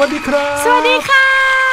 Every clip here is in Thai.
วัสดีครับ สวัสดีค่ะ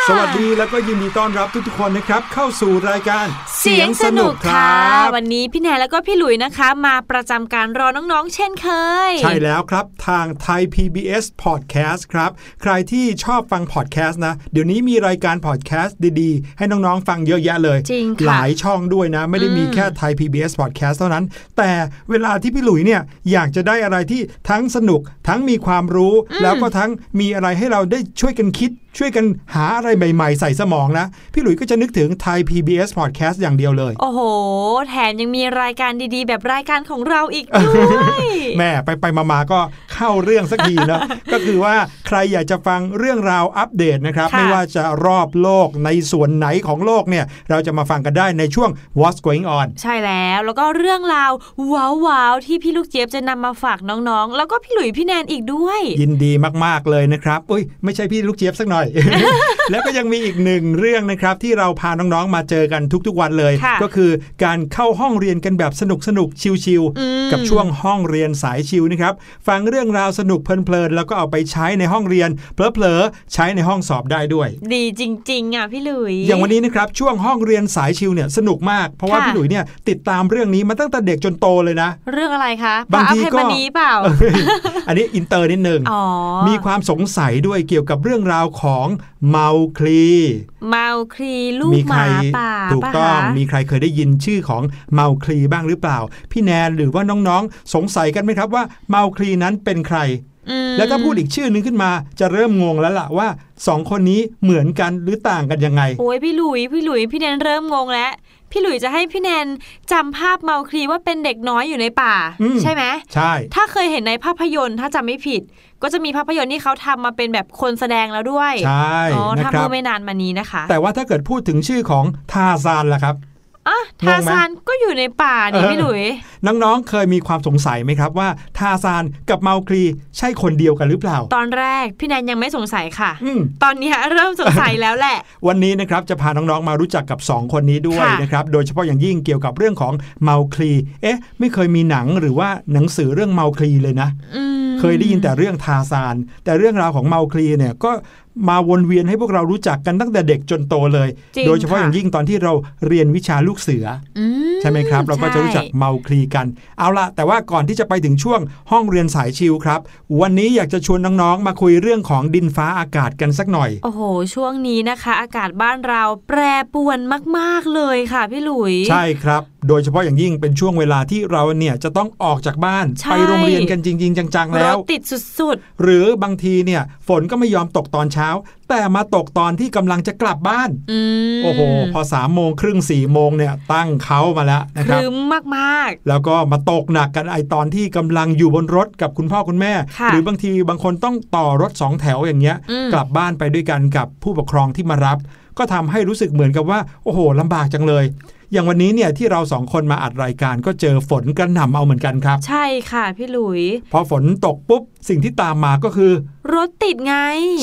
สวัสดีแล้วก็ยินดีต้อนรับทุกๆคนนะครับ เข้าสู่รายการ เสียงสนุกค่ะ วันนี้พี่แนนแล้วก็พี่หลุยนะคะ มาประจำการรอน้องๆ เช่นเคย ใช่แล้วครับทางไทย PBS Podcast ครับ ใครที่ชอบฟังพอดแคสต์นะ เดี๋ยวนี้มีรายการพอดแคสต์ดีๆ ให้น้องๆ ฟังเยอะแยะเลย จริงค่ะหลายช่องด้วยนะ ไม่ได้มีอืมแค่ไทย PBS Podcast เท่านั้น แต่เวลาที่พี่หลุยเนี่ยอยากจะได้อะไรที่ทั้งสนุกทั้งมีความรู้ แล้วก็ทั้งมีอะไรให้เราได้ช่วยกันคิด ช่วยกันหาอะไรใหม่ๆ ใส่สมองนะ พี่หลุยก็จะนึกถึงไทย PBS Podcast อย่างเดียวเลย โอ้โห แถมยังมีรายการดีๆ แบบรายการของเราอีกด้วยแม่ไปไปมามาก็เข้าเรื่องสักทีนะ ก็คือว่าใครอยากจะฟังเรื่องราวอัปเดตนะครับค่ะไม่ว่าจะรอบโลกในส่วนไหนของโลกเนี่ย เราจะมาฟังกันได้ในช่วง What's Going On ใช่แล้วแล้วก็เรื่องราวว้าวๆที่พี่ลูกเจี๊ยบจะนำมาฝากน้องๆ แล้วก็พี่หลุยพี่แนนอีกด้วย ยินดีมากๆเลยนะครับอุ้ยไม่ใช่พี่ลูกเจี๊ยบสักหน่อยแล้วก็ยังมีอีกหนึ่งเรื่องนะครับ ที่เราพาน้องๆมาเจอกันทุกๆวันเลยค่ะก็คือการเข้าห้องเรียนกันแบบสนุกสนุกๆชิวอืมๆกับช่วงห้องเรียนสายชิวนะครับฟังเรื่องราวสนุกเพลินๆแล้วก็เอาไปใช้ในห้องเรียนเพลอๆใช้ในห้องสอบได้ด้วย ดีจริงๆอะพี่หลุยอย่างวันนี้นะครับช่วงห้องเรียนสายชิวเนี่ยสนุกมาก เพราะว่าค่ะพี่หลุยเนี่ยติดตามเรื่องนี้มาตั้งแต่เด็กจนโตเลยนะ เรื่องอะไรคะบางทีพระอภัยก็มณีเปล่าอันนี้อินเตอร์นิดนึงอ๋อมีความสงสัยด้วยเกี่ยวกับเรื่องราวของเมาคลีเมาคลีลูกมีหใครมาป่าถูกปะต้องคะมีใครเคยได้ยินชื่อของเมาคลีบ้างหรือเปล่า พี่แนนหรือว่าน้องๆ สงสัยกันไหมครับว่าเมาคลีนั้นเป็นใครอืม แล้วถ้าพูดอีกชื่อนึงขึ้นมาจะเริ่มงงแล้วล่ะว่าสองคนนี้เหมือนกันหรือต่างกันยังไง โอ้ยพี่หลุยพี่หลุยพี่แนนเริ่มงงแล้วพี่หลุยจะให้พี่แนนจำภาพเมาคลีว่าเป็นเด็กน้อยอยู่ในป่าอืมใช่ไหมใช่ ถ้าเคยเห็นในภาพยนตร์ถ้าจำไม่ผิด ก็จะมีภาพยนตร์ที่เขาทำมาเป็นแบบคนแสดงแล้วด้วยใช่อ๋อนะทำครัเมื่บอไม่นานมานี้นะคะ แต่ว่าถ้าเกิดพูดถึงชื่อของทาซานล่ะครับ อะงทางไหมซานก็อยู่ในป่านี่เออพี่หลุย น้องๆ เคยมีความสงสัยไหมครับว่า ทาซานกับเมาคลีใช่คนเดียวกันหรือเปล่า ตอนแรกพี่แนนยังไม่สงสัยค่ะอืมตอนนี้เริ่มสงสัยแล้วแหละ วันนี้นะครับจะพาน้องๆ มารู้จักกับ 2 คนนี้ด้วยค่ะนะครับโดยเฉพาะอย่างยิ่งเกี่ยวกับเรื่องของเมาคลี เอ๊ะ ไม่เคยมีหนังหรือว่าหนังสือเรื่องเมาคลีเลยนะอืมเคยได้ยินแต่เรื่องทาซาน แต่เรื่องราวของเมาคลีเนี่ยก็ มาวนเวียนให้พวกเรารู้จักกันตั้งแต่เด็กจนโตเลยจริงโดยเฉพาะค่ะอย่างยิ่งตอนที่เราเรียนวิชาลูกเสืออืมใช่ไหมครับ เราก็จะรู้จักใช่เมาคลีกัน เอาละแต่ว่าก่อนที่จะไปถึงช่วงห้องเรียนสายชิลครับ วันนี้อยากจะชวนน้องๆ มาคุยเรื่องของดินฟ้าอากาศกันสักหน่อย โอ้โห ช่วงนี้นะคะ อากาศบ้านเราแปรปรวนมากๆเลยค่ะพี่หลุย ใช่ครับ โดยเฉพาะอย่างยิ่งเป็นช่วงเวลาที่เราเนี่ยจะต้องออกจากบ้านใช่ไปโรงเรียนกันจริง ๆ จังๆรแล้วถติดสุดหรือบางทีเนี่ยฝนก็ไม่ยอมตกตอนเช้าแต่มาตกตอนที่กำลังจะกลับบ้านๆอืมโอ้โห พอสามโมงครึ่งสี่โมงเนี่ยตั้งเขามาแล้วนะคครับรึ้มมากแล้วก็มาตกหนักกันไอตอนที่กำลังอยู่บนรถกับคุณพ่อคุณแม่ค่ะหรือบางทีบางคนต้องต่อรถสองแถวอย่างเงี้ยอืมกลับบ้านไปด้วยกันกับผู้ปกครองที่มารับ ก็ทำให้รู้สึกเหมือนกับว่า โอ้โหลำบากจังเลยอย่างวันนี้เนี่ยที่เราสองคนมาอัดรายการก็เจอฝนกระหน่ำเอาเหมือนกันครับๆใช่ค่ะพี่หลุย พอฝนตกปุ๊บสิ่งที่ตามมาก็คือ รถติดไง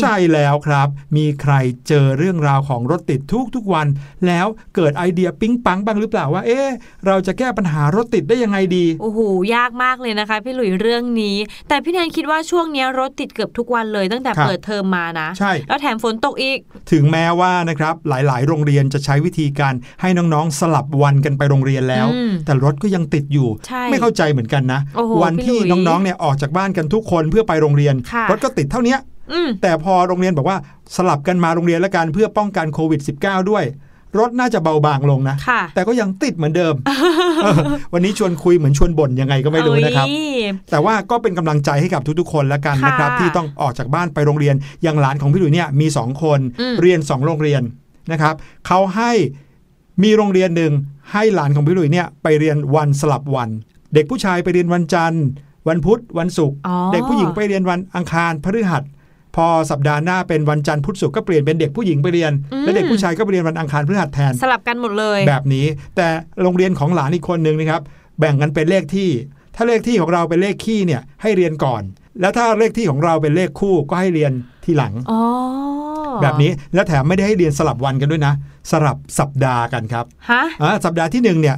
ใช่แล้วครับ มีใครเจอเรื่องราวของรถติดทุกทุกๆวัน แล้วเกิดไอเดียปิ๊งปังบ้างหรือเปล่าว่า เอ๊ะเราจะแก้ปัญหารถติดได้ยังไงดีโอ้โหยากมากเลยนะคะ พี่หลุยเรื่องนี้ แต่พี่แนนคิดว่าช่วงเนี้ยรถติดเกือบทุกวันเลยตั้งแต่ครับเปิดเทอมมานะ ใช่ แล้วแถมฝนตกอีก ถึงแม้ว่านะครับหลายๆ โรงเรียนจะใช้วิธีการให้น้องๆสลับวันกันไปโรงเรียนแล้วอืมแต่รถก็ยังติดอยู่ใช่ไม่เข้าใจเหมือนกันนะโอ้โหวันที่พี่หลุยน้องๆเนี่ยออกจากบ้านกันทุกคนเพื่อไปโรงเรียนค่ะรถก็ติดเท่าเนี้ยอืมแต่พอโรงเรียนบอกว่าสลับกันมาโรงเรียนละกันเพื่อป้องกันโควิด -19 ด้วยรถน่าจะเบาบางลงนะค่ะแต่ก็ยังติดเหมือนเดิมเออวันนี้ชวนคุยเหมือนชวนบ่นยังไงก็ไม่รู้นะครับโอ้ยแต่ว่าก็เป็นกำลังใจให้กับทุกๆ คนแล้วกันนะครับค่ะที่ต้องออกจากบ้านไปโรงเรียน อย่างหลานของพี่หลุยเนี่ยมี 2 คนอืมเรียน 2 โรงเรียนนะครับ เขาให้มีโรงเรียนหนึ่งให้หลานของพี่หลุยเนี่ยไปเรียนวันสลับวัน เด็กผู้ชายไปเรียนวันจันทร์ วันพุธวันศุกร์อ๋อเด็กผู้หญิงไปเรียนวันอังคารพฤหัส พอสัปดาห์หน้าเป็นวันจันทร์พุธศุกร์ก็เปลี่ยนเป็นเด็กผู้หญิงไปเรียนอืมและเด็กผู้ชายก็ไปเรียนวันอังคารพฤหัสแทน สลับกันหมดเลย แบบนี้ แต่โรงเรียนของหลานอีกคนนึงนะครับ แบ่งกันเป็นเลขที่ ถ้าเลขที่ของเราเป็นเลขขี้เนี่ยให้เรียนก่อน แล้วถ้าเลขที่ของเราเป็นเลขคู่ก็ให้เรียนทีหลัง อ๋อ แบบนี้แล้วแถมไม่ได้ให้เรียนสลับวันกันด้วยนะ สลับสัปดาห์กันครับฮะอ่าสัปดาห์ที่หนึ่งเนี่ย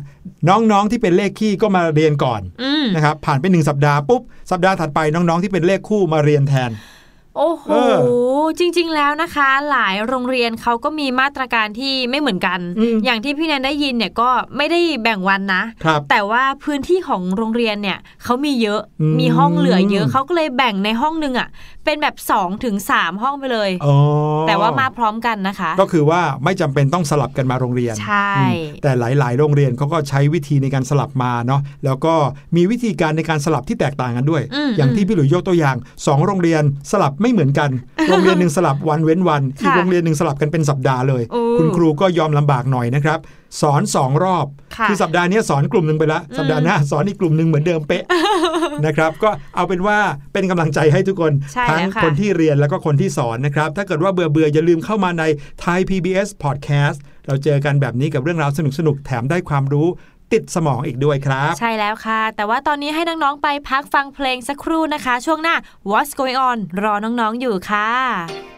น้องๆที่เป็นเลขขี้ก็มาเรียนก่อนอืมนะครับผ่านไปหนึ่งสัปดาห์ปุ๊บสัปดาห์ถัดไปน้องๆที่เป็นเลขคู่มาเรียนแทน โอ้โหเอจริง ๆ แล้วนะคะ หลายโรงเรียนเขาก็มีมาตรการที่ไม่เหมือนกันอืมอย่างที่พี่แนนได้ยินเนี่ยก็ไม่ได้แบ่งวันนะครับแต่ว่าพื้นที่ของโรงเรียนเนี่ยเขามีเยอะอืมมีห้องเหลือเยอะเขาก็เลยแบ่งในห้องหนึงอะ เป็นแบบ2อถึงสห้องไปเลยอ๋อแต่ว่ามาพร้อมกันนะคะ ก็คือว่าไม่จำเป็นต้องสลับกันมาโรงเรียน ใช่อืมแต่หลายๆ โรงเรียนเขาก็ใช้วิธีในการสลับมาเนาะ แล้วก็มีวิธีการในการสลับที่แตกต่างกันด้วยอืมอย่างที่พี่หลุยยกตัวอย่างสองโรงเรียนสลับไม่เหมือนกัน โรงเรียนหนึ่งสลับวันเว้นวัน อีกโรงเรียนหนึ่งสลับกันเป็นสัปดาห์เลยโอ้คุณครูก็ยอมลำบากหน่อยนะครับ สอนสองรอบค่ะอสัปดาห์นี้สอนกลุ่มหนึ่งไปละ สัปดาห์หน้าสอนอีกกลุ่มหนึ่งเหมือนเดิมเป๊ะนะครับ ก็เอาเป็นว่าเป็นกำลังใจให้ทุกคนใช่ทั้งแล้วค่ะคนที่เรียนแล้วก็คนที่สอนนะครับ ถ้าเกิดว่าเบื่อเบื่อๆอย่าลืมเข้ามาใน Thai PBS Podcast เราเจอกันแบบนี้กับเรื่องราวสนุกๆ แถมได้ความรู้ ติดสมองอีกด้วยครับ ใช่แล้วค่ะ แต่ว่าตอนนี้ให้น้องๆไปพักฟังเพลงสักครู่นะคะ ช่วงหน้า What's Going On รอน้องๆอยู่ค่ะ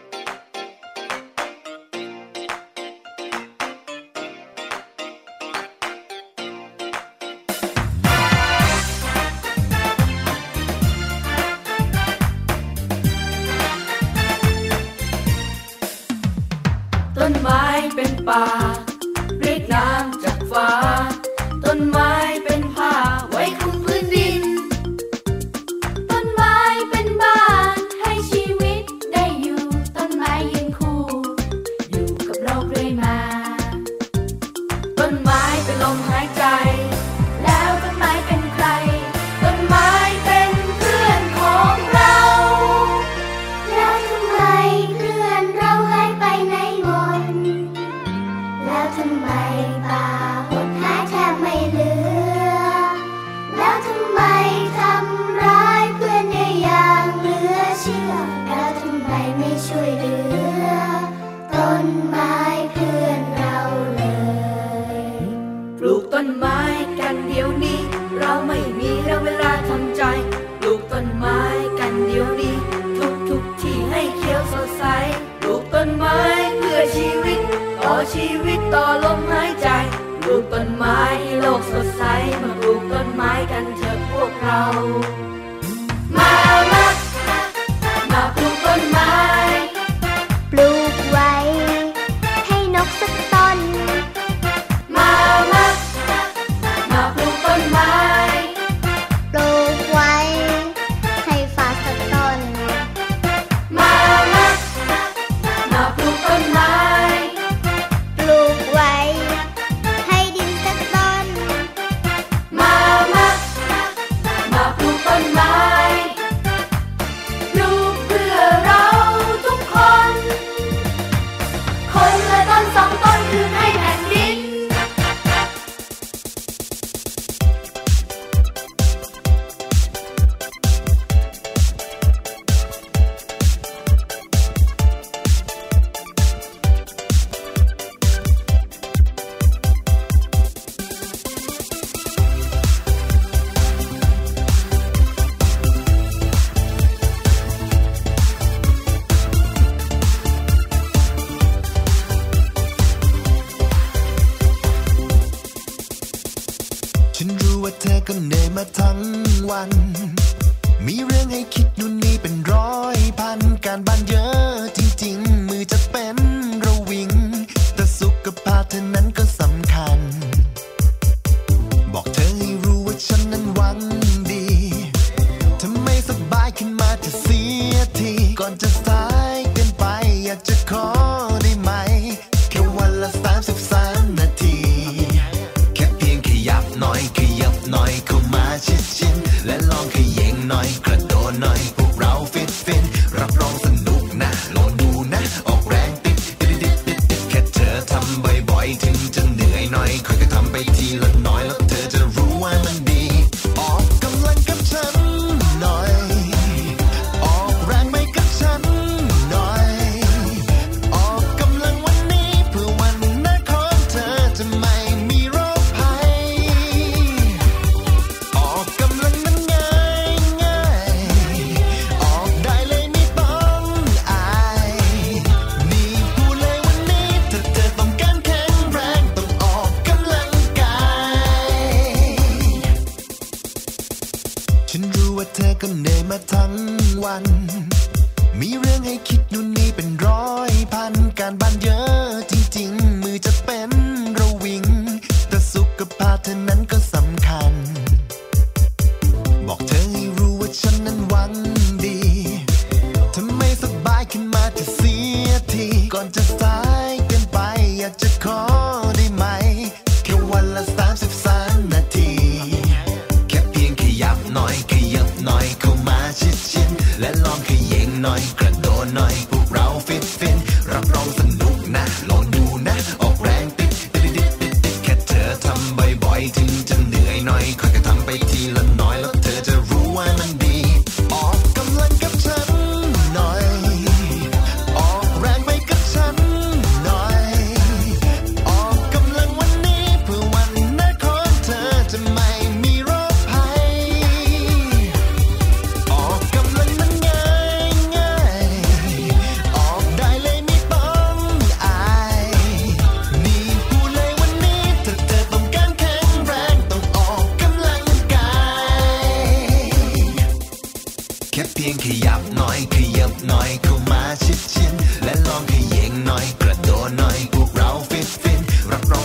หน่อยพวกเราฟินฟินรับรอง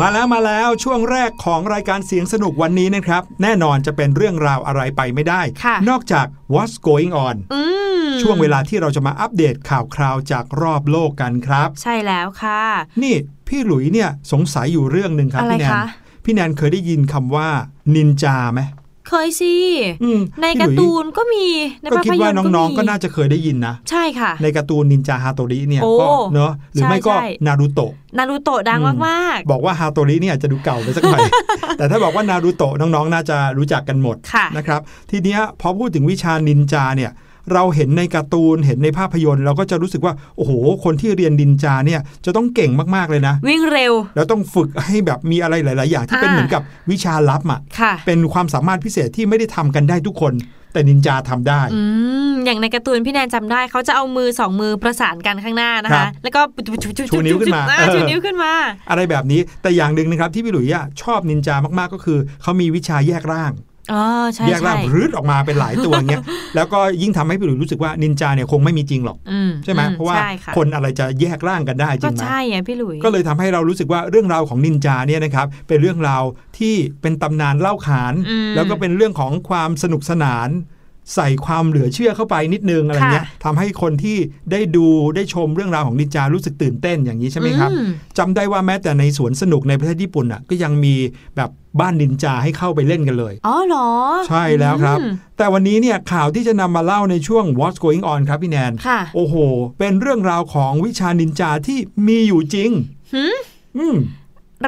มาแล้วมาแล้วช่วงแรกของรายการเสียงสนุกวันนี้นะครับ แน่นอนจะเป็นเรื่องราวอะไรไปไม่ได้ค่ะนอกจาก what's going on อืมช่วงเวลาที่เราจะมาอัปเดตข่าวคราวจากรอบโลกกันครับ ใช่แล้วค่ะ นี่พี่หลุยเนี่ยสงสัยอยู่เรื่องหนึ่งครับอะไรพี่แนนคะพี่แนนเคยได้ยินคำว่านินจาไหม เคยสิอืมในพี่หลุยการ์ตูนก็มีในก็ภาคิดพยว่านตร์ก็น้องมีๆก็น่าจะเคยได้ยินนะ ใช่ค่ะ ในการ์ตูนนินจาฮาโตริเนี่ยโอ้ก็เนอะหรือใช่ไม่ก็ใช่นารูโตะนารูโตะดังอืมมากบอกว่าฮาโตริเนี่ยอาจจะดูเก่าไปสักหน่อย แต่ถ้าบอกว่านารูโตะน้องๆ น่าจะรู้จักกันหมดค่ะนะครับ ทีเนี้ยพอพูดถึงวิชานินจาเนี่ย เราเห็นในการ์ตูนเห็นในภาพยนตร์ เราก็จะรู้สึกว่าโอ้โห คนที่เรียนนินจาเนี่ยจะต้องเก่งมากๆเลยนะๆวิ่งเร็ว แล้วต้องฝึกให้แบบมีอะไรหลาย ๆ อย่างที่เป็นอ่าเหมือนกับวิชาลับอะค่ะเป็นความสามารถพิเศษที่ไม่ได้ทำกันได้ทุกคนแต่นินจาทำได้อืมอย่างในการ์ตูนพี่แนนจำได้เขาจะเอามือสองมือประสานกันข้างหน้านะครัคะบแล้วก็ชูนิ้วขึ้นมาอ่เออชูนิ้วขึ้นมา อะไรแบบนี้แต่อย่างหนึ่งนะครับที่พี่หลุยอะชอบนินจามากๆก็คือเขามีวิชาแยกร่างอ๋อใช่ แยกร่างใช่รืดออกมาเป็นหลายตัวเงี้ยแล้วก็ยิ่งทำให้พี่หลุยรู้สึกว่านินจาเนี่ยคงไม่มีจริงหรอกอืมใช่ไหมอืเพราะว่าใช่ะคนอะไรจะแยกร่างกันได้จก็ริงไหมใช่ไงพี่หลุยก็เลยทำให้เรารู้สึกว่าเรื่องราวของนินจาเนี่ยนะครับเป็นเรื่องราวที่เป็นตำนานเล่าขานอืมแล้วก็เป็นเรื่องของความสนุกสนาน ใส่ความเหลือเชื่อเข้าไปนิดนึงอะไรเงี้ยค่ะทำให้คนที่ได้ดูได้ชมเรื่องราวของนินจารู้สึกตื่นเต้นอย่างนี้ใช่ไหมครับอืจำได้ว่าแม้แต่ในสวนสนุกในประเทศญี่ปุ่นอะก็ยังมีแบบบ้านนินจาให้เข้าไปเล่นกันเลย อ๋อเหรอ ใช่แล้วครับอืมแต่วันนี้เนี่ยข่าวที่จะนำมาเล่าในช่วง What's Going On ครับพี่แนนค่ะโอ้โห เป็นเรื่องราวของวิชานินจาที่มีอยู่จริงหืมอืม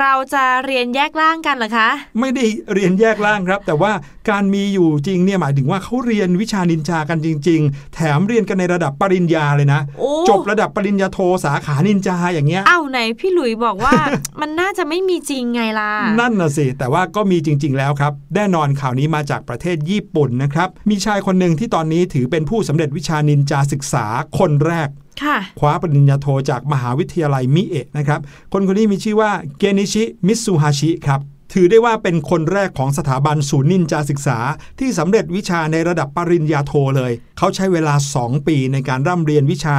เราจะเรียนแยกร่างกันเหรอคะ ไม่ได้เรียนแยกร่างครับ แต่ว่าการมีอยู่จริงเนี่ยหมายถึงว่าเขาเรียนวิชานินจากันจริง ๆ แถมเรียนกันในระดับปริญญาเลยนะโอ้จบระดับปริญญาโทสาขานินจาอย่างเงี้ยอ้าวไหนพี่หลุยบอกว่ามันน่าจะไม่มีจริงไงล่ะ นั่นน่ะสิ แต่ว่าก็มีจริง ๆ แล้วครับแน่นอนข่าวนี้มาจากประเทศญี่ปุ่นนะครับ มีชายคนหนึ่งที่ตอนนี้ถือเป็นผู้สำเร็จวิชานินจาศึกษาคนแรกค่ะคว้าปริญญาโทจากมหาวิทยาลัยมิเอะนะครับ คนคนนี้มีชื่อว่าเกนิชิ มิตซูฮาชิครับ ถือได้ว่าเป็นคนแรกของสถาบันศูนย์นินจาศึกษา ที่สำเร็จวิชาในระดับปริญญาโทเลย เขาใช้เวลา 2 ปีในการร่ำเรียนวิชา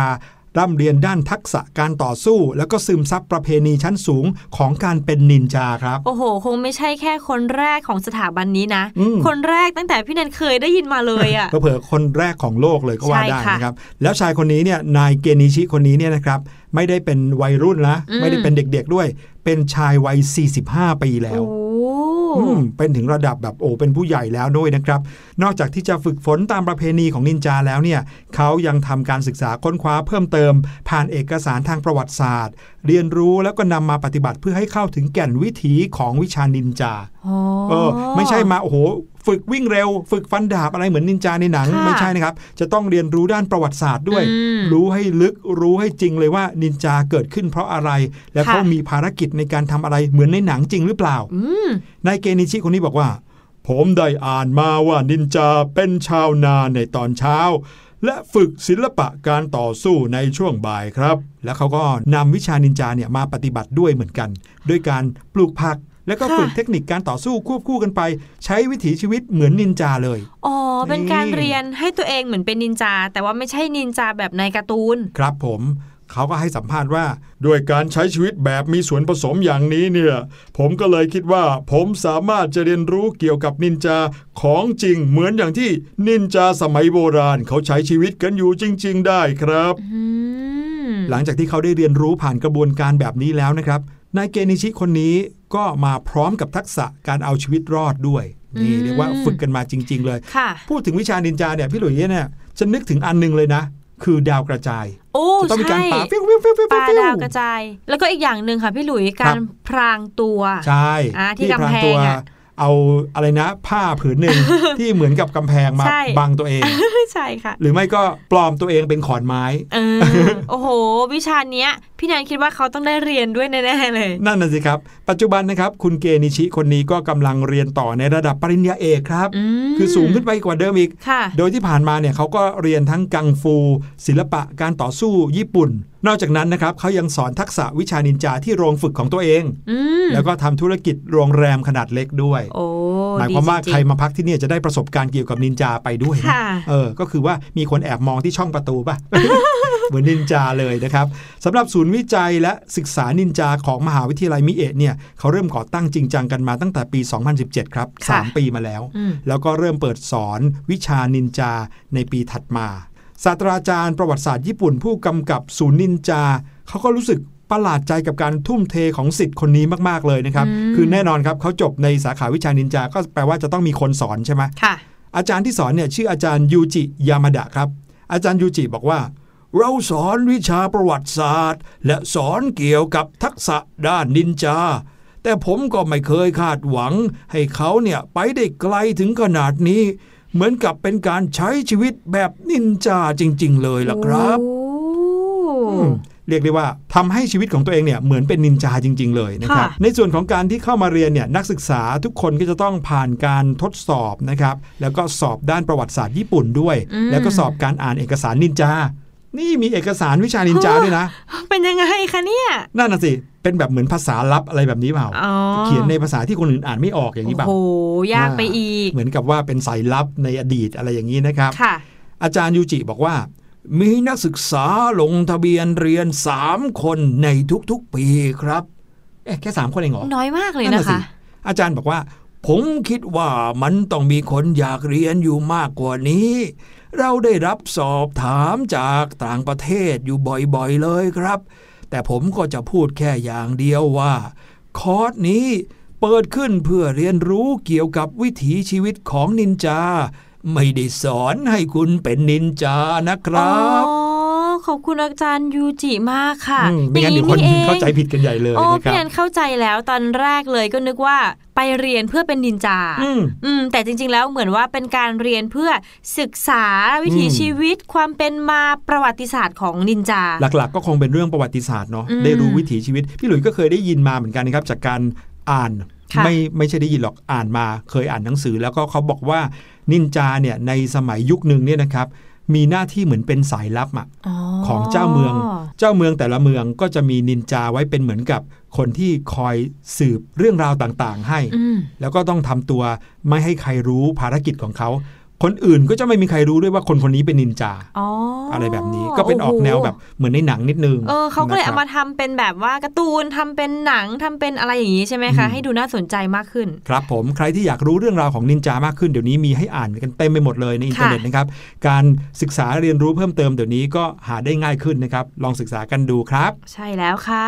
ร่ำเรียนด้านทักษะการต่อสู้ แล้วก็ซึมซับประเพณีชั้นสูงของการเป็นนินจาครับ โอ้โห คงไม่ใช่แค่คนแรกของสถาบันนี้นะอืมคนแรกตั้งแต่พี่แนนเคยได้ยินมาเลยอะเผลอๆคนแรกของโลกเลยก็ว่าใช่ได้ค่ะนะครับแล้วชายคนนี้เนี่ยนายเกนิชิคนนี้เนี่ยนะครับ ไม่ได้เป็นวัยรุ่นนะอืมไม่ได้เป็นเด็กๆด้วย เป็นชายวัย 45 ปีแล้วโอ้อืมเป็นถึงระดับแบบโอ้เป็นผู้ใหญ่แล้วด้วยนะครับ นอกจากที่จะฝึกฝนตามประเพณีของนินจาแล้วเนี่ยเขายังทำการศึกษาค้นคว้าเพิ่มเติม ผ่านเอกสารทางประวัติศาสตร์ เรียนรู้แล้วก็นำมาปฏิบัติเพื่อให้เข้าถึงแก่นวิถีของวิชานินจาอ๋อเออไม่ใช่มาโอ้โห ฝึกวิ่งเร็ว ฝึกฟันดาบอะไรเหมือนนินจาในหนังค่ะไม่ใช่นะครับ จะต้องเรียนรู้ด้านประวัติศาสตร์ด้วยอืมรู้ให้ลึกรู้ให้จริงเลยว่านินจาเกิดขึ้นเพราะอะไร และค่ะเขามีภารกิจในการทำอะไรเหมือนในหนังจริงหรือเปล่าอืมนายเกนิชิคนนี้บอกว่า ผมได้อ่านมาว่านินจาเป็นชาวนาในตอนเช้า และฝึกศิลปะการต่อสู้ในช่วงบ่ายครับ แล้วเขาก็นำวิชานินจาเนี่ยมาปฏิบัติด้วยเหมือนกัน ด้วยการปลูกผัก แล้วก็ค่ะฝึกเทคนิคการต่อสู้ควบคู่กันไป ใช้วิถีชีวิตเหมือนนินจาเลย อ๋อ เป็นนี่การเรียนให้ตัวเองเหมือนเป็นนินจา แต่ว่าไม่ใช่นินจาแบบในการ์ตูน ครับผมเขาก็ให้สัมภาษณ์ว่า ด้วยการใช้ชีวิตแบบมีส่วนผสมอย่างนี้เนี่ย ผมก็เลยคิดว่า ผมสามารถจะเรียนรู้เกี่ยวกับนินจาของจริงเหมือนอย่างที่นินจาสมัยโบราณ เขาใช้ชีวิตกันอยู่จริง ๆ ได้ครับอืมหลังจากที่เขาได้เรียนรู้ผ่านกระบวนการแบบนี้แล้วนะครับนายเกนิชิคนนี้ ก็มาพร้อมกับทักษะการเอาชีวิตรอดด้วยนี่อืมเรียกว่าฝึกกันมาจริง ๆ เลยค่ะพูดถึงวิชานินจาเนี่ยพี่หลุยส์เนี่ยจะนึกถึงอันหนึ่งเลยนะ คือดาวกระจายโอ้จะต้องมีการใช่ปาฟิวฟิวฟิวฟิวปลาฟิวดาวกระจาย แล้วก็อีกอย่างหนึ่งค่ะพี่หลุยส์การพรางตัวใช่อ่าที่พรางกำแพงตัวอะเอาอะไรนะ ผ้าผืนหนึ่งที่เหมือนกับกำแพงมาใช่บังตัวเอง ใช่ค่ะ หรือไม่ก็ปลอมตัวเองเป็นขอนไม้เออโอ้โห วิชาเนี้ย พี่แนนคิดว่าเขาต้องได้เรียนด้วยแน่ๆเลย นั่นน่ะสิครับ ปัจจุบันนะครับ คุณเกนิชิคนนี้ก็กำลังเรียนต่อในระดับปริญญาเอกครับอืมคือสูงขึ้นไปกว่าเดิมอีกค่ะโดยที่ผ่านมาเนี่ยเขาก็เรียนทั้งกังฟู ศิลปะการต่อสู้ญี่ปุ่น นอกจากนั้นนะครับเขายังสอนทักษะวิชานินจาที่โรงฝึกของตัวเองอืมแล้วก็ทำธุรกิจโรงแรมขนาดเล็กด้วยโอ้หมายความว่าดีจงๆใครมาพักที่เนี่ยจะได้ประสบการณ์เกี่ยวกับนินจาไปด้วยนะค่ะเออ ก็คือว่ามีคนแอบมองที่ช่องประตูป่ะ เหมือนนินจาเลยนะครับสำหรับศูนย์วิจัยและศึกษานินจาของมหาวิทยาลัยมิเอะเนี่ยเขาเริ่มก่อตั้งจริงจังกันมาตั้งแต่ปี 2017 ครับค่ะ3ปีมาแล้วอืมแล้วก็เริ่มเปิดสอนวิชานินจาในปีถัดมาศาสตราจารย์ประวัติศาสตร์ญี่ปุ่นผู้กำกับศูนย์นินจาเขาก็รู้สึกประหลาดใจกับการทุ่มเทของสิทธิ์คนนี้มาก ๆ เลยนะครับอืมคือแน่นอนครับเขาจบในสาขาวิชานินจา ก็แปลว่าจะต้องมีคนสอนใช่ไหมค่ะอาจารย์ที่สอนเนี่ยชื่ออาจารย์ยูจิยามาดะครับ อาจารย์ยูจิบอกว่า เราสอนวิชาประวัติศาสตร์ และสอนเกี่ยวกับทักษะด้านนินจา แต่ผมก็ไม่เคยคาดหวัง ให้เขาเนี่ยไปได้ไกลถึงขนาดนี้ เหมือนกับเป็นการใช้ชีวิตแบบนินจาจริง ๆ เลยล่ะครับโอ้อืมเรียกได้ว่าทำให้ชีวิตของตัวเองเนี่ยเหมือนเป็นนินจาจริง ๆ เลยนะครับค่ะในส่วนของการที่เข้ามาเรียนเนี่ยนักศึกษาทุกคนก็จะต้องผ่านการทดสอบนะครับแล้วก็สอบด้านประวัติศาสตร์ญี่ปุ่นด้วย แล้วก็สอบการอ่านเอกสารนินจา นี่มีเอกสารวิชานินจาด้วยนะ เป็นยังไงคะเนี่ยนั่นน่ะสิ เป็นแบบเหมือนภาษาลับอะไรแบบนี้เปล่าอ๋อเขียนในภาษาที่คนอื่นอ่านไม่ออกอย่างนี้เปล่าโอ้โหยากไปอีก เหมือนกับว่าเป็นสายลับในอดีตอะไรอย่างนี้นะครับค่ะอาจารย์ยูจิบอกว่า มีนักศึกษาลงทะเบียนเรียน 3 คนในทุกๆปีครับเอ๊ะแค่3คนเองเหรอ น้อยมากเลยนั่นนะน่ะสิคะ อาจารย์บอกว่า ผมคิดว่ามันต้องมีคนอยากเรียนอยู่มากกว่านี้ เราได้รับสอบถามจากต่างประเทศอยู่บ่อยๆเลยครับ แต่ผมก็จะพูดแค่อย่างเดียวว่า คอร์สนี้เปิดขึ้นเพื่อเรียนรู้เกี่ยวกับวิถีชีวิตของนินจา ไม่ได้สอนให้คุณเป็นนินจานะครับ ขอบคุณอาจารย์ยูจิมากค่ะมไม่งั้นเดี๋ยวคนองเข้าใจผิดกันใหญ่เลยโอ้นะคพี่รับแอนเข้าใจแล้วตอนแรกเลยก็นึกว่าไปเรียนเพื่อเป็นนินจาอืมอืมแต่จริง ๆ แล้วเหมือนว่าเป็นการเรียนเพื่อศึกษาวิถีอืมชีวิตความเป็นมาประวัติศาสตร์ของนินจา หลักๆ ก็คงเป็นเรื่องประวัติศาสตร์เนาะอืมได้รู้วิถีชีวิต พี่หลุยส์ก็เคยได้ยินมาเหมือนกันนะครับจากการอ่านค่ะไม่ไม่ใช่ได้ยินหรอกอ่านมาเคยอ่านหนังสือ แล้วก็เขาบอกว่านินจาเนี่ยในสมัยยุคหนึ่งเนี่ยนะครับมีหน้าที่เหมือนเป็นสายลับอะ ของเจ้าเมือง เจ้าเมืองแต่ละเมืองก็จะมีนินจาไว้เป็นเหมือนกับคนที่คอยสืบเรื่องราวต่างๆ ให้อืมแล้วก็ต้องทำตัวไม่ให้ใครรู้ภารกิจของเขา คนอื่นก็จะไม่มีใครรู้ด้วยว่าคนคนนี้เป็นนินจาอ๋อออะไรแบบนี้ก็เป็นออกแนวแบบเหมือนในหนังนิดนึงเออเขาก็เลยนะคเอารับมาทำเป็นแบบว่าการ์ตูนทำเป็นหนังทำเป็นอะไรอย่างนี้ใช่ไหมคะอืมให้ดูน่าสนใจมากขึ้น ครับผมใครที่อยากรู้เรื่องราวของนินจามากขึ้นเดี๋ยวนี้มีให้อ่านกันเต็มไปหมดเลยในอินเทอร์เน็ตนะครับการศึกษาเรียนรู้เพิ่มเติมเดี๋ยวนี้ก็หาได้ง่ายขึ้นนะครับลองศึกษากันดูครับ ใช่แล้วค่ะ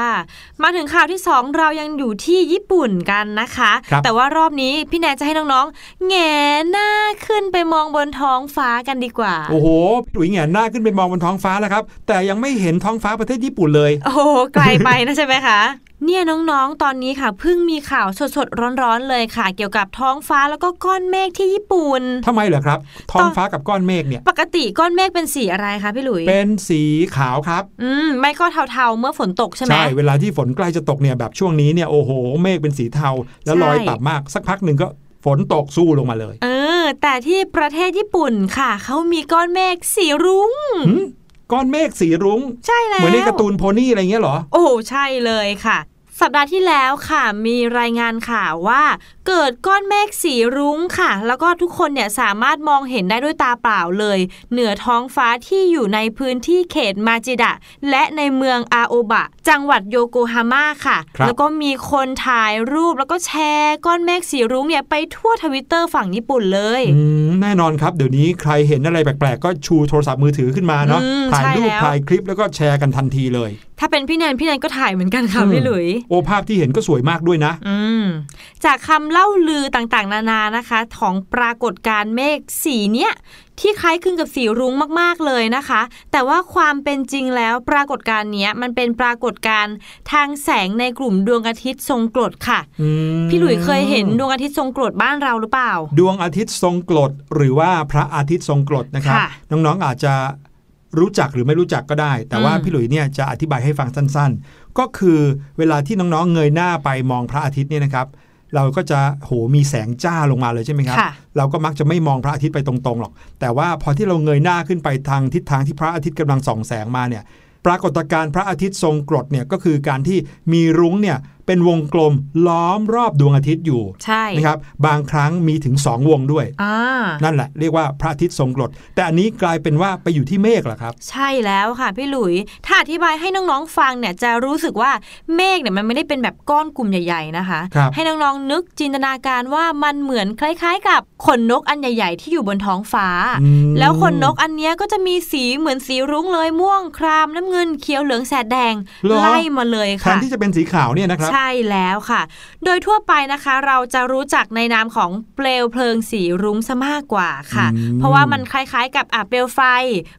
มาถึงข่าวที่ 2 เรายังอยู่ที่ญี่ปุ่นกันนะคะครับแต่ว่ารอบนี้พี่แนนจะให้น้องๆแหงหน้าขึ้นไปมองบนท้องฟ้ากันดีกว่า โอ้โหพี่หลุยแหงนหน้าขึ้นไปมองบนท้องฟ้าแล้วครับ แต่ยังไม่เห็นท้องฟ้าประเทศญี่ปุ่นเลย โอ้โหไกลไปนะใช่ไหมคะเนี่ยน้องๆ ตอนนี้ค่ะเพิ่งมีข่าวสดๆ ร้อนๆ เลยค่ะ เกี่ยวกับท้องฟ้าแล้วก็ก้อนเมฆที่ญี่ปุ่นทำไมเหรอครับ ท้องฟ้ากับก้อนเมฆเนี่ย ปกติก้อนเมฆเป็นสีอะไรคะพี่หลุย เป็นสีขาวครับ อืม ไม่ก็เทาๆ เมื่อฝนตกใช่ไหมใช่ เวลาที่ฝนใกล้จะตกเนี่ยแบบช่วงนี้เนี่ยโอ้โห เมฆเป็นสีเทา แล้วใช่ลอยต่ำมากสักพักหนึ่งก็ ฝนตกสู้ลงมาเลย เออ แต่ที่ประเทศญี่ปุ่นค่ะ เขามีก้อนเมฆสีรุ้งหืมก้อนเมฆสีรุ้ง ใช่แล้ว เหมือนในการ์ตูนโพนี่อะไรเงี้ยเหรอ โอ้ใช่เลยค่ะ สัปดาห์ที่แล้วค่ะ มีรายงานข่าวว่า เกิดก้อนเมฆสีรุ้งค่ะ แล้วก็ทุกคนเนี่ยสามารถมองเห็นได้ด้วยตาเปล่าเลย เหนือท้องฟ้าที่อยู่ในพื้นที่เขตมาจิดะ และในเมืองอาโอบะ จังหวัดโยโกฮาม่าค่ะครับแล้วก็มีคนถ่ายรูปแล้วก็แชร์ก้อนเมฆสีรุ้งเนี่ยไปทั่วทวิตเตอร์ฝั่งญี่ปุ่นเลยอืมแน่นอนครับ เดี๋ยวนี้ใครเห็นอะไรแปลกๆ ก็ชูโทรศัพท์มือถือขึ้นมาเนาะอืมถ่ายรูปใช่แล้วถ่ายคลิปแล้วก็แชร์กันทันทีเลย ถ้าเป็นพี่แนนพี่แนนก็ถ่ายเหมือนกันค่ะอืมพี่หลุยโอภาพที่เห็นก็สวยมากด้วยนะอืมจากคำเล่าลือต่างๆ นานานะคะ ของปรากฏการณ์เมฆสีเนี้ยที่คล้ายคลึงกับสีรุ้งมากๆเลยนะคะ แต่ว่าความเป็นจริงแล้วปรากฏการณ์เนี้ยมันเป็นปรากฏการณ์ทางแสงในกลุ่มดวงอาทิตย์ทรงกรดค่ะอืมพี่หลุยเคยเห็นดวงอาทิตย์ทรงกรดบ้านเราหรือเปล่า ดวงอาทิตย์ทรงกรดหรือว่าพระอาทิตย์ทรงกรดนะครับค่ะน้องๆอาจจะรู้จักหรือไม่รู้จักก็ได้ แต่ว่าอืมพี่หลุยเนี่ยจะอธิบายให้ฟังสั้น ๆ ก็คือเวลาที่น้องๆเงยหน้าไปมองพระอาทิตย์เนี่ยนะครับเราก็จะโหมีแสงจ้าลงมาเลยใช่ไหมครับค่ะเราก็มักจะไม่มองพระอาทิตย์ไปตรงๆหรอก แต่ว่าพอที่เราเงยหน้าขึ้นไปทางทิศทางที่พระอาทิตย์กำลังส่องแสงมาเนี่ย ปรากฏการณ์พระอาทิตย์ทรงกรดเนี่ยก็คือการที่มีรุ้งเนี่ย เป็นวงกลมล้อมรอบดวงอาทิตย์อยู่ใช่นะครับบางครั้งมีถึง 2 วงด้วยอ่านั่นแหละเรียกว่าพระอาทิตย์ทรงกรดแต่อันนี้กลายเป็นว่าไปอยู่ที่เมฆเหรอครับ ใช่แล้วค่ะพี่หลุย ถ้าอธิบายให้น้องๆฟังเนี่ยจะรู้สึกว่าเมฆเนี่ยมันไม่ได้เป็นแบบก้อนกลุ่มใหญ่ ๆนะคะครับให้น้องๆนึกจินตนาการว่ามันเหมือนคล้ายๆ กับขนนกอันใหญ่ ๆ ที่อยู่บนท้องฟ้าอืมแล้วขนนกอันเนี้ยก็จะมีสีเหมือนสีรุ้งเลยม่วงครามน้ำเงินเขียวเหลืองแสดแดงเหรอไล่มาเลยแทค่ะนที่จะเป็นสีขาวเนี่ยนะครับใช่แล้วค่ะ โดยทั่วไปนะคะ เราจะรู้จักในนามของเปลวเพลิงสีรุ้งซะมากกว่าค่ะอืมเพราะว่ามันคล้ายๆ กับอะเปลวไฟ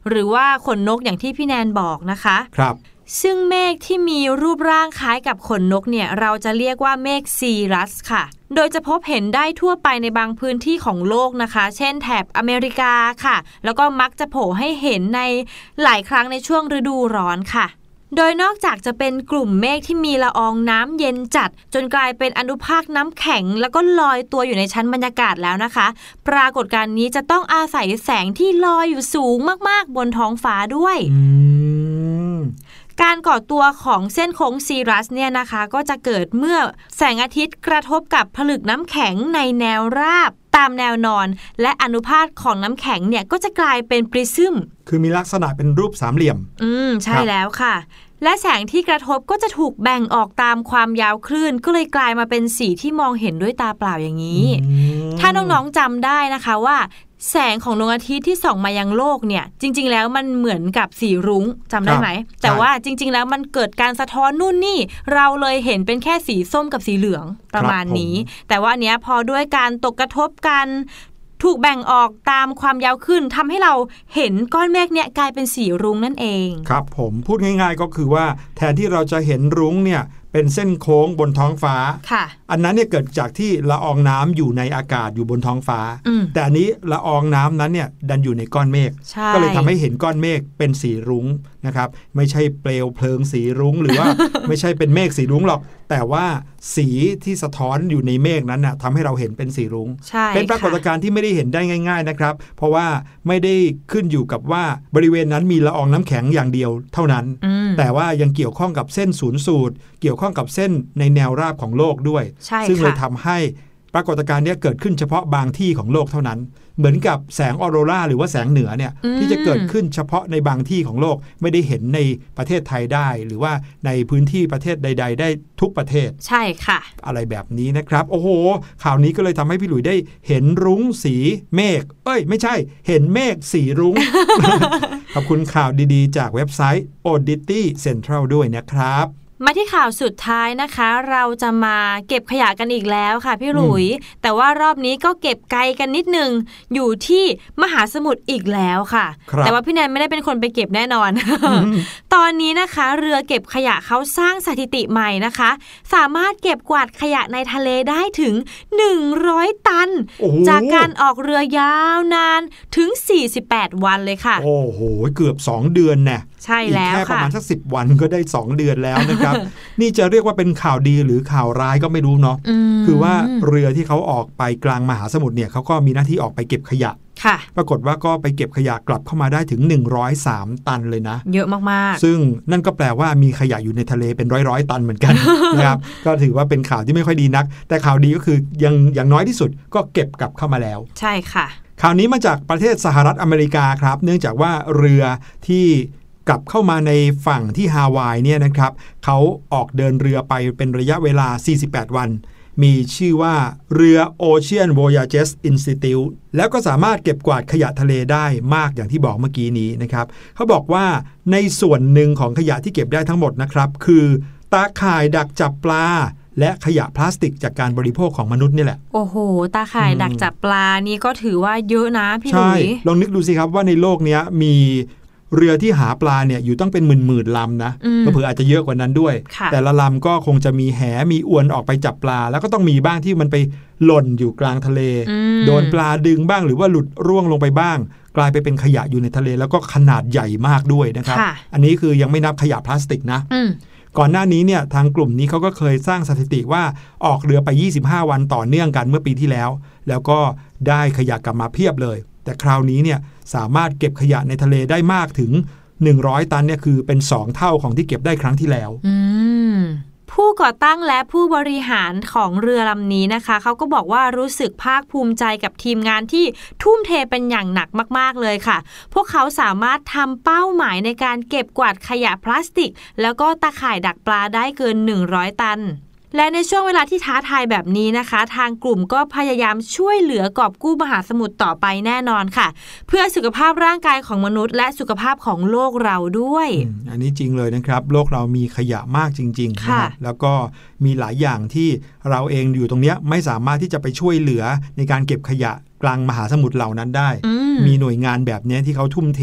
หรือว่าขนนกอย่างที่พี่แนนบอกนะคะ ครับซึ่งเมฆที่มีรูปร่างคล้ายกับขนนกเนี่ย เราจะเรียกว่าเมฆซีรัสค่ะ โดยจะพบเห็นได้ทั่วไปในบางพื้นที่ของโลกนะคะ เช่นแถบอเมริกาค่ะ แล้วก็มักจะโผล่ให้เห็นในหลายครั้งในช่วงฤดูร้อนค่ะ โดยนอกจากจะเป็นกลุ่มเมฆที่มีละอองน้ำเย็นจัด จนกลายเป็นอนุภาคน้ำแข็ง แล้วก็ลอยตัวอยู่ในชั้นบรรยากาศแล้วนะคะ ปรากฏการณ์นี้จะต้องอาศัยแสงที่ลอยอยู่สูงมากๆ บนท้องฟ้าด้วยการก่อตัวของเส้นโค้งซีรัสเนี่ยนะคะ ก็จะเกิดเมื่อแสงอาทิตย์กระทบกับผลึกน้ำแข็งในแนวราบ ตามแนวนอน และอนุภาคของน้ำแข็งเนี่ยก็จะกลายเป็นปริซึม คือมีลักษณะเป็นรูปสามเหลี่ยม อืม ใช่ครับแล้วค่ะ และแสงที่กระทบก็จะถูกแบ่งออกตามความยาวคลื่น ก็เลยกลายมาเป็นสีที่มองเห็นด้วยตาเปล่าอย่างนี้ ถ้าน้องๆจำได้นะคะว่า แสงของดวงอาทิตย์ที่ส่องมายังโลกเนี่ย จริง ๆ แล้วมันเหมือนกับสีรุ้งจำได้ไหมครับแต่ใช่ว่าจริง ๆ แล้วมันเกิดการสะท้อนนู่นนี่ เราเลยเห็นเป็นแค่สีส้มกับสีเหลืองประมาณนี้ แต่ว่าอันเนี้ยพอด้วยการตกกระทบกันถูกแบ่งออกตามความยาวขึ้นทำให้เราเห็นก้อนเมฆเนี่ยกลายเป็นสีรุ้งนั่นเอง ครับผมพูดง่ายๆก็คือว่าแทนที่เราจะเห็นรุ้งเนี่ย เป็นเส้นโค้งบนท้องฟ้าค่ะอันนั้นเนี่ยเกิดจากที่ละอองน้ำอยู่ในอากาศอยู่บนท้องฟ้าอืมแต่อันนี้ละอองน้ำนั้นเนี่ยดันอยู่ในก้อนเมฆใช่ก็เลยทำให้เห็นก้อนเมฆเป็นสีรุ้ง นะครับไม่ใช่เปลวเพลิงสีรุ้ง หรือว่าไม่ใช่เป็นเมฆสีรุ้งหรอก แต่ว่าสีที่สะท้อนอยู่ในเมฆนั้นน่ะทำให้เราเห็นเป็นสีรุ้งใช่เป็นปรากฏค่ะการณ์ที่ไม่ได้เห็นได้ง่าย ๆนะครับ เพราะว่าไม่ได้ขึ้นอยู่กับว่าบริเวณนั้นมีละอองน้ำแข็งอย่างเดียวเท่านั้นอืมแต่ว่ายังเกี่ยวข้องกับเส้นศูนย์สูตร เกี่ยวข้องกับเส้นในแนวราบของโลกด้วยใช่ซึ่งเลยค่ะทำให้ ปรากฏการณ์เนี้ยเกิดขึ้นเฉพาะบางที่ของโลกเท่านั้น เหมือนกับแสงออโรราหรือว่าแสงเหนือเนี่ยอืมที่จะเกิดขึ้นเฉพาะในบางที่ของโลกไม่ได้เห็นในประเทศไทยได้ หรือว่าในพื้นที่ประเทศใด ๆ ได้ทุกประเทศ ใช่ค่ะ อะไรแบบนี้นะครับ โอ้โห ข่าวนี้ก็เลยทำให้พี่หลุยได้เห็นรุ้งสีเมฆเอ้ย ไม่ใช่ เห็นเมฆสีรุ้งขอบคุณข่าวดีๆ จากเว็บไซต์ Audity Central ด้วยนะครับ มาที่ข่าวสุดท้ายนะคะ เราจะมาเก็บขยะกันอีกแล้วค่ะพี่หลุย แต่ว่ารอบนี้ก็เก็บไกลกันนิดนึง อยู่ที่มหาสมุทรอีกแล้วค่ะครับแต่ว่าพี่แนนไม่ได้เป็นคนไปเก็บแน่นอน ตอนนี้นะคะ เรือเก็บขยะเขาสร้างสถิติใหม่นะคะ สามารถเก็บกวาดขยะในทะเลได้ถึง 100 ตันโอ้โหจากการออกเรือยาวนานถึง 48 วันเลยค่ะ โอ้โหเกือบ 2 เดือนแน่ใช่อีกแล้วแค่ประค่ะมาณสักสิวันก็ได้ 2 เดือนแล้วนะครับ นี่จะเรียกว่าเป็นข่าวดีหรือข่าวร้ายก็ไม่รู้เนาะมคือว่าเรือที่เขาออกไปกลางมหาสมุทรเนี่ยเขาก็มีหน้าที่ออกไปเก็บขยะค่ะปรากฏว่าก็ไปเก็บขยะกลับเข้ามาได้ถึง 103 ตันเลยนะ เยอะมากซึ่งนั่นก็แปลว่ามีขยะอยู่ในทะเลเป็นร้อยร้อยๆ ตันเหมือนกันนะครับก็ถือว่าเป็นข่าวที่ไม่ค่อยดีนัก แต่ข่าวดีก็คือยังอย่างน้อยที่สุดก็เก็บกลับเข้ามาแล้วๆใช่ค่ะข่าวนี้มาจากประเทศสหรัฐอเมริกาครับ เนื่องจากว่าเรือที่ กลับเข้ามาในฝั่งที่ฮาวายเนี่ยนะครับเขาออกเดินเรือไปเป็นระยะเวลา 48 วัน มีชื่อว่าเรือ Ocean Voyages Institute แล้วก็สามารถเก็บกวาดขยะทะเลได้มากอย่างที่บอกเมื่อกี้นี้นะครับเขาบอกว่าในส่วนหนึ่งของขยะที่เก็บได้ทั้งหมดนะครับคือตาข่ายดักจับปลาและขยะพลาสติกจากการบริโภคของมนุษย์นี่แหละ โอ้โห ตาข่ายอืมดักจับปลานี่ก็ถือว่าเยอะนะพี่หลุใช่ยลองนึกดูสิครับว่าในโลกเนี้ยมี เรือที่หาปลาเนี่ยอยู่ต้องเป็นหมื่นหมื่นๆลำนะอืมเผื่อๆอาจจะเยอะกว่านั้นด้วยค่ะแต่ละลำก็คงจะมีแหมีอวนออกไปจับปลา แล้วก็ต้องมีบ้างที่มันไปหล่นอยู่กลางทะเลอืมโดนปลาดึงบ้างหรือว่าหลุดร่วงลงไปบ้าง กลายไปเป็นขยะอยู่ในทะเลแล้วก็ขนาดใหญ่มากด้วยนะครับค่ะอันนี้คือยังไม่นับขยะพลาสติกนะอืมก่อนหน้านี้เนี่ยทางกลุ่มนี้เขาก็เคยสร้างสถิติว่าออกเรือไป 25 วันต่อเนื่องกันเมื่อปีที่แล้ว แล้วก็ได้ขยะกลับมาเพียบเลย แต่คราวนี้เนี่ย สามารถเก็บขยะในทะเลได้มากถึง 100 ตันเนี่ยคือเป็น 2 เท่าของที่เก็บได้ครั้งที่แล้วผู้ก่อตั้งและผู้บริหารของเรือลำนี้นะคะ เขาก็บอกว่ารู้สึกภาคภูมิใจกับทีมงานที่ทุ่มเทเป็นอย่างหนักมาก ๆ เลยค่ะ พวกเขาสามารถทำเป้าหมายในการเก็บกวาดขยะพลาสติก แล้วก็ตะข่ายดักปลาได้เกิน 100 ตัน และในช่วงเวลาที่ท้าทายแบบนี้นะคะ ทางกลุ่มก็พยายามช่วยเหลือกอบกู้มหาสมุทรต่อไปแน่นอนค่ะ เพื่อสุขภาพร่างกายของมนุษย์ และสุขภาพของโลกเราด้วยอืมอันนี้จริงเลยนะครับ โลกเรามีขยะมากจริงๆนะค่ะครับแล้วก็มีหลายอย่างที่เราเองอยู่ตรงเนี้ยไม่สามารถที่จะไปช่วยเหลือในการเก็บขยะกลางมหาสมุทรเหล่านั้นได้อืมมีหน่วยงานแบบเนี้ยที่เขาทุ่มเท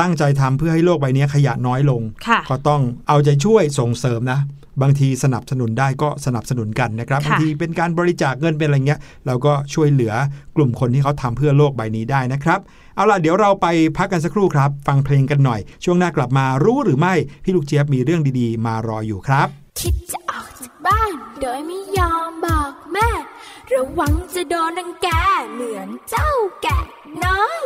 ตั้งใจทำเพื่อให้โลกใบเนี้ยขยะน้อยลงค่ะก็ต้องเอาใจช่วยส่งเสริมนะ บางทีสนับสนุนได้ก็สนับสนุนกันนะครับค่ะบางทีเป็นการบริจาคเงินเป็นอะไรเงี้ยเราก็ช่วยเหลือกลุ่มคนที่เขาทำเพื่อโลกใบนี้ได้นะครับ เอาล่ะเดี๋ยวเราไปพักกันสักครู่ครับ ฟังเพลงกันหน่อย ช่วงหน้ากลับมารู้หรือไม่ พี่ลูกเจี๊ยบมีเรื่องดีๆ มารออยู่ครับ คิดจะออกจากบ้าน โดยไม่ยอมบอกแม่ ระวังจะโดนรังแกเหมือนเจ้าแกะน้อย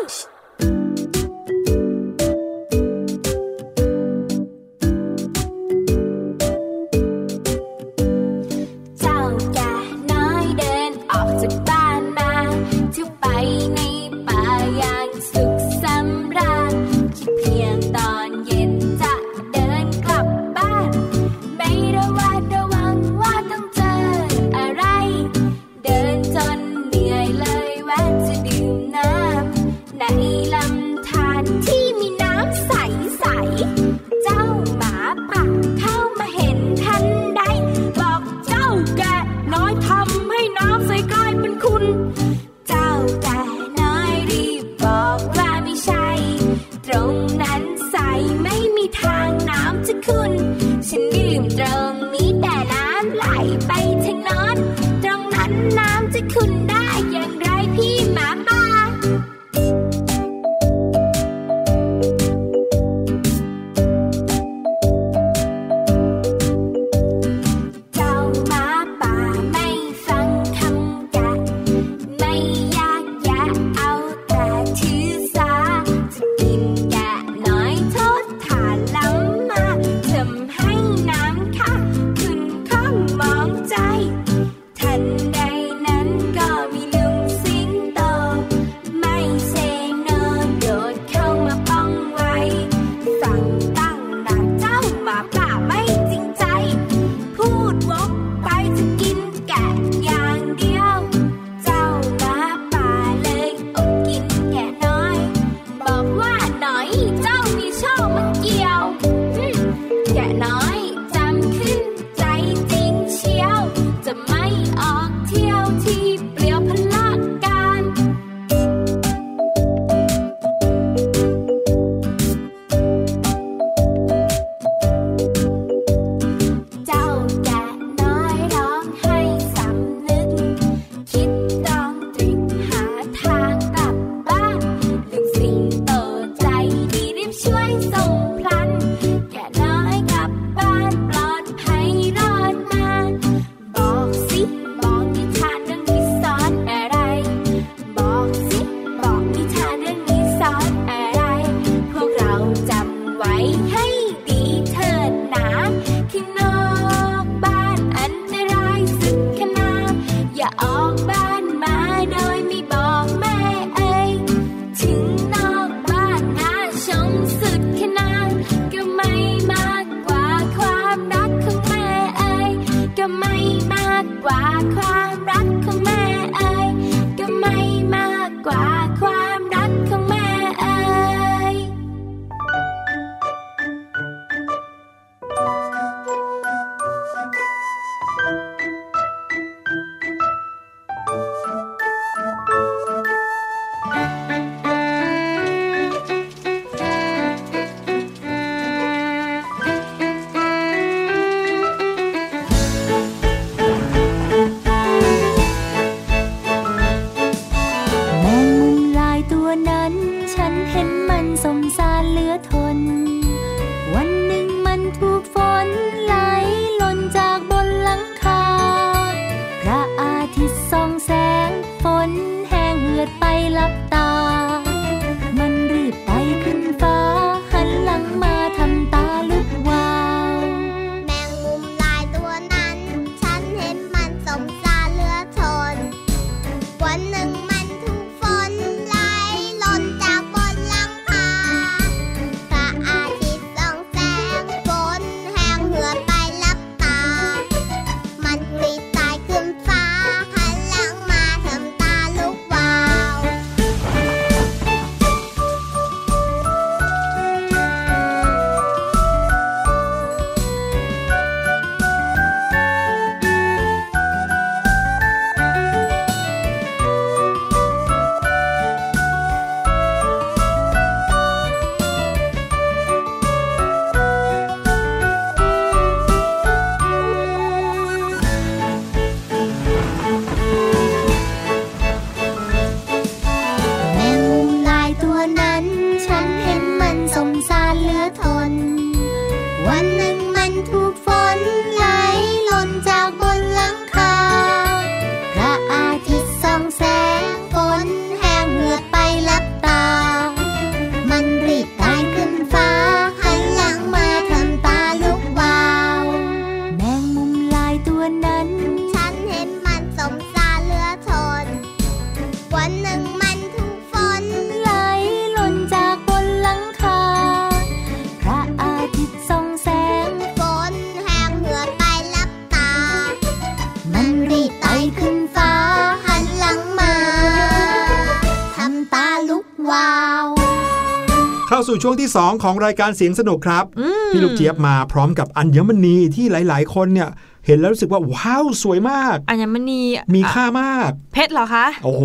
สู่ช่วงที่ 2 ของรายการเสียงสนุกครับอืมพี่ลูกเจี๊ยบมาพร้อมกับอัญมณีที่หลาย ๆ คนเนี่ยเห็นแล้วรู้สึกว่าว้าวสวยมาก อัญมณีมีค่ามาก เพชรเหรอคะ โอ้โห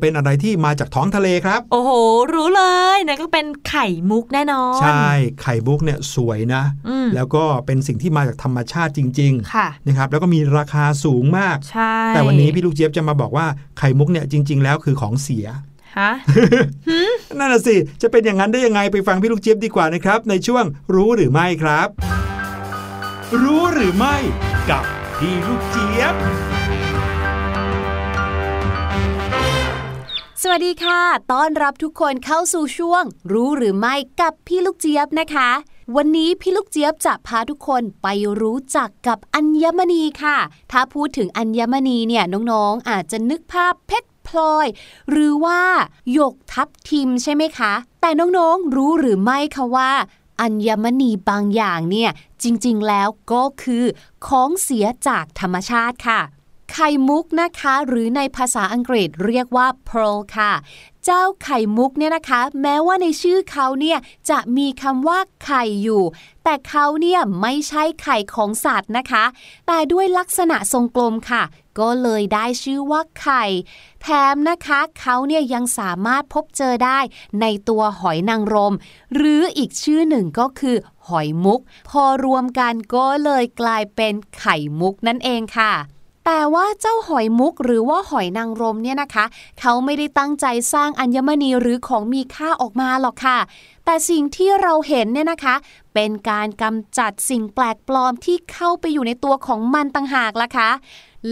เป็นอะไรที่มาจากท้องทะเลครับ โอ้โห รู้เลยนั่นก็เป็นไข่มุกแน่นอน ใช่ไข่บุกเนี่ยสวยนะอืมแล้วก็เป็นสิ่งที่มาจากธรรมชาติจริงค่ะๆนะครับแล้วก็มีราคาสูงมากใช่แต่วันนี้พี่ลูกเจี๊ยบจะมาบอกว่าไข่มุกเนี่ยจริง ๆ แล้วคือของเสีย ฮะนั่นน่ะสิ จะเป็นอย่างนั้นได้ยังไงไปฟังพี่ลูกเจี๊ยบดีกว่านะครับ ในช่วงรู้หรือไม่ครับ รู้หรือไม่กับพี่ลูกเจี๊ยบสวัสดีค่ะ ต้อนรับทุกคนเข้าสู่ช่วง รู้หรือไม่กับพี่ลูกเจี๊ยบนะคะ วันนี้พี่ลูกเจี๊ยบจะพาทุกคนไปรู้จักกับอัญมณีค่ะ ถ้าพูดถึงอัญมณีเนี่ยน้องๆ อาจจะนึกภาพเพชร พลอย หรือว่าหยกทับทิมใช่ไหมคะ แต่น้องๆรู้หรือไม่คะว่าอัญมณีบางอย่างเนี่ยจริงๆแล้วก็คือของเสียจากธรรมชาติค่ะ ไข่มุกนะคะ หรือในภาษาอังกฤษเรียกว่า pearl ค่ะ เจ้าไข่มุกเนี่ยนะคะ แม้ว่าในชื่อเขาเนี่ยจะมีคำว่าไข่อยู่ แต่เขาเนี่ยไม่ใช่ไข่ของสัตว์นะคะ แต่ด้วยลักษณะทรงกลมค่ะ ก็เลยได้ชื่อว่าไข่ แถมนะคะเขาเนี่ยยังสามารถพบเจอได้ในตัวหอยนางรม หรืออีกชื่อหนึ่งก็คือหอยมุก พอรวมกันก็เลยกลายเป็นไข่มุกนั่นเองค่ะแต่ว่าเจ้าหอยมุกหรือว่าหอยนางรมเนี่ยนะคะ เขาไม่ได้ตั้งใจสร้างอัญมณีหรือของมีค่าออกมาหรอกค่ะ แต่สิ่งที่เราเห็นเนี่ยนะคะ เป็นการกำจัดสิ่งแปลกปลอมที่เข้าไปอยู่ในตัวของมันต่างหากล่ะคะ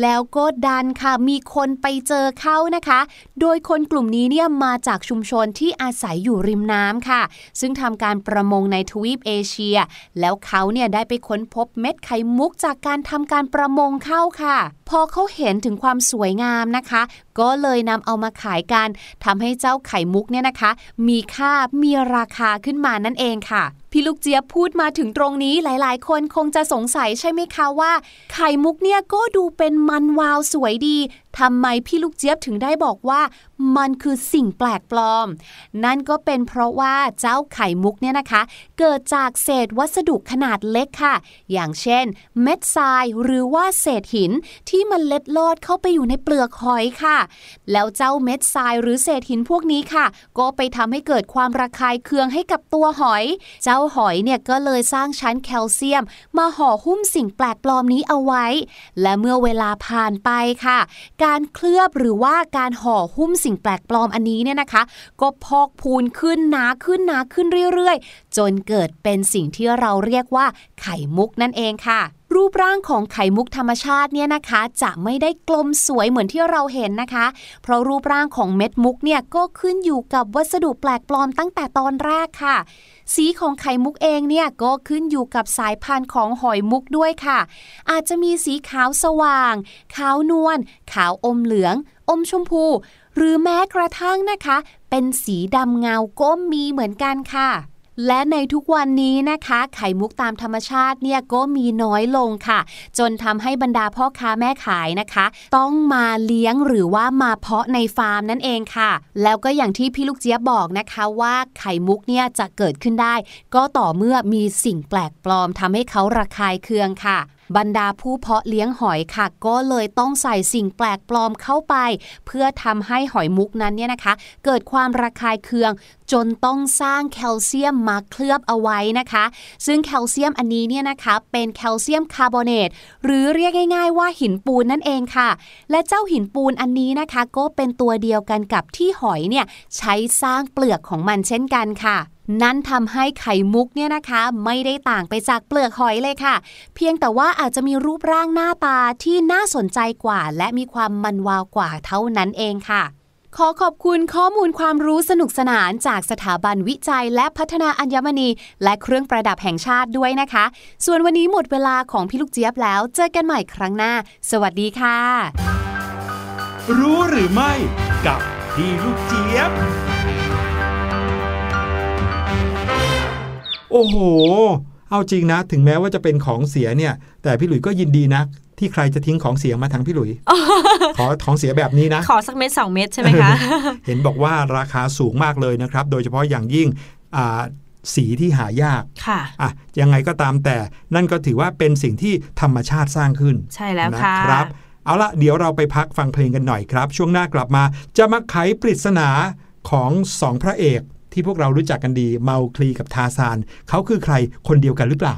แล้วก็ดันค่ะมีคนไปเจอเขานะคะ โดยคนกลุ่มนี้เนี่ยมาจากชุมชนที่อาศัยอยู่ริมน้ำค่ะ ซึ่งทำการประมงในทวีปเอเชีย แล้วเขาเนี่ยได้ไปค้นพบเม็ดไข่มุกจากการทำการประมงเข้าค่ะ พอเขาเห็นถึงความสวยงามนะคะ ก็เลยนำเอามาขายกันทำให้เจ้าไข่มุกเนี่ยนะคะ มีค่ามีราคาขึ้นมานั่นเองค่ะพี่ลูกเจี๊ยบพูดมาถึงตรงนี้หลาย ๆ คนคงจะสงสัยใช่ไหมคะว่า ไข่มุกเนี่ยก็ดูเป็นมันวาวสวยดี ทำไมพี่ลูกเจี๊ยบถึงได้บอกว่า มันคือสิ่งแปลกปลอม นั่นก็เป็นเพราะว่าเจ้าไข่มุกเนี่ยนะคะ เกิดจากเศษวัสดุขนาดเล็กค่ะ อย่างเช่น เม็ดทรายหรือว่าเศษหินที่มันเล็ดลอดเข้าไปอยู่ในเปลือกหอยค่ะ แล้วเจ้าเม็ดทรายหรือเศษหินพวกนี้ค่ะ ก็ไปทำให้เกิดความระคายเคืองให้กับตัวหอย เจ้าหอยเนี่ยก็เลยสร้างชั้นแคลเซียม มาห่อหุ้มสิ่งแปลกปลอมนี้เอาไว้ และเมื่อเวลาผ่านไปค่ะกการเคลือบหรือว่าการห่อหุ้มสิ่งแปลกปลอมอันนี้เนี่ยนะคะ ก็พอกพูนขึ้นหนาขึ้นหนาขึ้นเรื่อยๆ จนเกิดเป็นสิ่งที่เราเรียกว่าไข่มุกนั่นเองค่ะ รูปร่างของไข่มุกธรรมชาติเนี่ยนะคะ จะไม่ได้กลมสวยเหมือนที่เราเห็นนะคะ เพราะรูปร่างของเม็ดมุกเนี่ยก็ขึ้นอยู่กับวัสดุแปลกปลอมตั้งแต่ตอนแรกค่ะ สีของไข่มุกเองเนี่ยก็ขึ้นอยู่กับสายพันธุ์ของหอยมุกด้วยค่ะ อาจจะมีสีขาวสว่าง ขาวนวล ขาวอมเหลือง อมชมพู หรือแม้กระทั่งนะคะ เป็นสีดำเงาก็มีเหมือนกันค่ะ และในทุกวันนี้นะคะ ไข่มุกตามธรรมชาติเนี่ยก็มีน้อยลงค่ะ จนทำให้บรรดาพ่อค้าแม่ขายนะคะ ต้องมาเลี้ยงหรือว่ามาเพาะในฟาร์มนั่นเองค่ะ แล้วก็อย่างที่พี่ลูกเจี๊ยบบอกนะคะว่าไข่มุกเนี่ยจะเกิดขึ้นได้ ก็ต่อเมื่อมีสิ่งแปลกปลอมทำให้เขาระคายเคืองค่ะ บรรดาผู้เพาะเลี้ยงหอยค่ะ ก็เลยต้องใส่สิ่งแปลกปลอมเข้าไป เพื่อทำให้หอยมุกนั้นเนี่ยนะคะ เกิดความระคายเคือง จนต้องสร้างแคลเซียมมาเคลือบเอาไว้นะคะ ซึ่งแคลเซียมอันนี้เนี่ยนะคะเป็นแคลเซียมคาร์บอเนตหรือเรียกง่าย ๆ ว่าหินปูนนั่นเองค่ะ และเจ้าหินปูนอันนี้นะคะ ก็เป็นตัวเดียวกันกับที่หอยเนี่ยใช้สร้างเปลือกของมันเช่นกันค่ะ นั่นทำให้ไข่มุกเนี่ยนะคะ ไม่ได้ต่างไปจากเปลือกหอยเลยค่ะ เพียงแต่ว่าอาจจะมีรูปร่างหน้าตาที่น่าสนใจกว่า และมีความมันวาวกว่าเท่านั้นเองค่ะ ขอขอบคุณข้อมูลความรู้สนุกสนานจากสถาบันวิจัยและพัฒนาอัญมณี และเครื่องประดับแห่งชาติด้วยนะคะ ส่วนวันนี้หมดเวลาของพี่ลูกเจี๊ยบแล้ว เจอกันใหม่ครั้งหน้า สวัสดีค่ะ รู้หรือไม่กับพี่ลูกเจี๊ยบ โอ้โห เอาจริงนะ ถึงแม้ว่าจะเป็นของเสียเนี่ย แต่พี่หลุยก็ยินดีนะที่ใครจะทิ้งของเสียมาทางพี่หลุย ขอของเสียแบบนี้นะ ขอสักเม็ดสองเม็ดใช่ไหมคะ เห็นบอกว่าราคาสูงมากเลยนะครับ โดยเฉพาะอย่างยิ่งอ่าสีที่หายาก ค่ะอะ ยังไงก็ตามแต่นั่นก็ถือว่าเป็นสิ่งที่ธรรมชาติสร้างขึ้น ใช่แล้วนะค่ะครับเอาละเดี๋ยวเราไปพักฟังเพลงกันหน่อยครับ ช่วงหน้ากลับมาจะมาไขปริศนาของสองพระเอก ที่พวกเรารู้จักกันดีเมาคลีกับทาซานเขาคือใครคนเดียวกันหรือเปล่า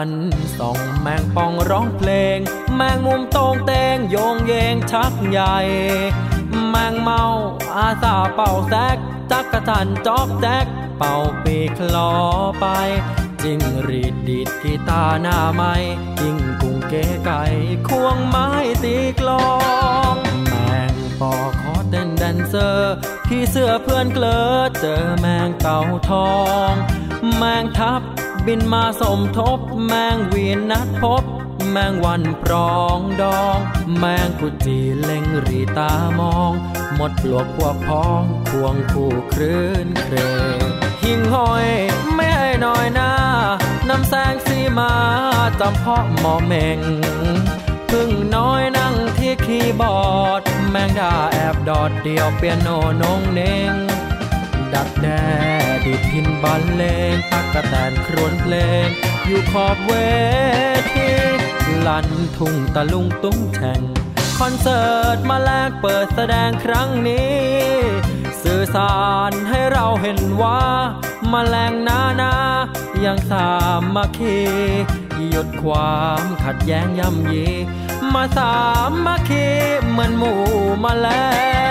จันส่องแมงป่องร้องเพลง แมงมุมโตงเตงโยงเยงชักใหญ่ แมงเม่าอาสาเป่าแซกจักจั่นจอกแจ๊กเป่าปี่คลอไป จิ้งหรีดดีดกีตาร์หน้าไม้ยิงกุ้งเก๋ไก่ควงไม้ตีกลองแมงปอขอเต้น dancer ผีเสื้อเพื่อนเกลอเจอแมงเต่าทอง แมงทับ บินมาสมทบ แมงวีนนัดพบ แมงวันปรองดอง แมงกุจีเล็งรีตามอง หมดปลวกพวกพ้องควงคู่คลื่นเครงหิ่งห้อยไม่ให้น้อยหน้านำแสงสีมาจำเพาะหมอเมงพึ่งน้อยนั่งที่คีย์บอร์ด แมงดาแอบดอดเดียวเปียโนนงเน่ง ดักแด้ดิดพินบรรเลงตักกระแตนครวนเพลง อยู่ขอบเวทีลันทุ่งตะลุงตุ้งแช่งคอนเสิร์ตมาแลกเปิดแสดงครั้งนี้ สื่อสารให้เราเห็นว่ามาแรงนานายังสามัคคีหยุดความขัดแย้งย่ำยี มาสามัคคีเหมือนหมู่มาแลง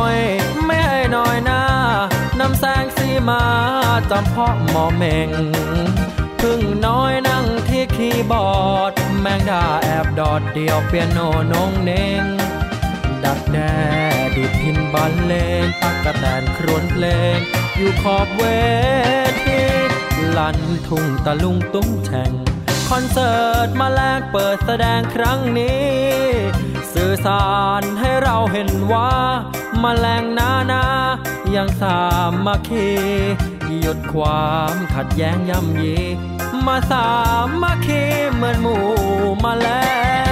อยไม่ให้น้อยหน้านำแสงสีมาจำเพาะหมอเมงพึ่งน้อยนั่งที่คีย์บอร์ด แมงดาแอบดอดเดียวเปียโนนงเนงดักแด้ดิดพินบรรเลงตักกะแตนครวนเพลง อยู่ขอบเวทีลันทุ่งตะลุงตุ้งแช่งคอนเสิร์ตมาแลกเปิดแสดงครั้งนี้ สื่อสารให้เราเห็นว่ามาแรงนานายังสามัคคีหยุดความขัดแย้งย่ำยี มาสามัคคีเหมือนหมู่แมาแลง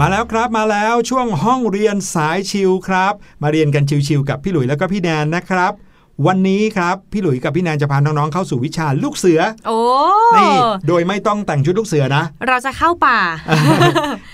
มาแล้วครับมาแล้วช่วงห้องเรียนสายชิวครับ มาเรียนกันชิวๆกับพี่หลุยแล้วก็พี่แดนนะครับ วันนี้ครับ พี่หลุยกับพี่แนนจะพาน้องๆเข้าสู่วิชาลูกเสือ โอ้นี่โดยไม่ต้องแต่งชุดลูกเสือนะ เราจะเข้าป่า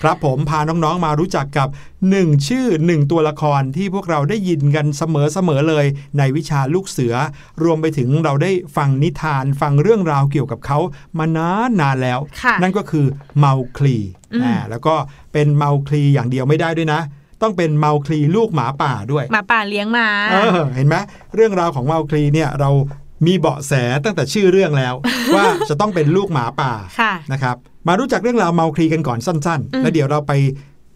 ครับผมพาน้องๆมารู้จักกับ1ชื่อ1ตัวละครที่พวกเราได้ยินกันเสมอๆเลย ในวิชาลูกเสือ รวมไปถึงเราได้ฟังนิทานฟังเรื่องราวเกี่ยวกับเขามานานนานแล้วค่ะนั่นก็คือเมาคลีอืมอ่าแล้วก็เป็นเมาคลีอย่างเดียวไม่ได้ด้วยนะ ต้องเป็นเมาคลีลูกหมาป่าด้วยหมาป่าเลี้ยงมาเออเห็นไหมเรื่องราวของเมาคลีเนี่ยเรามีเบาะแสตั้งแต่ชื่อเรื่องแล้ว ว่าจะต้องเป็นลูกหมาป่าค่ะนะครับมารู้จักเรื่องราวเมาคลีกันก่อนสั้นอืๆมแล้วเดี๋ยวเราไป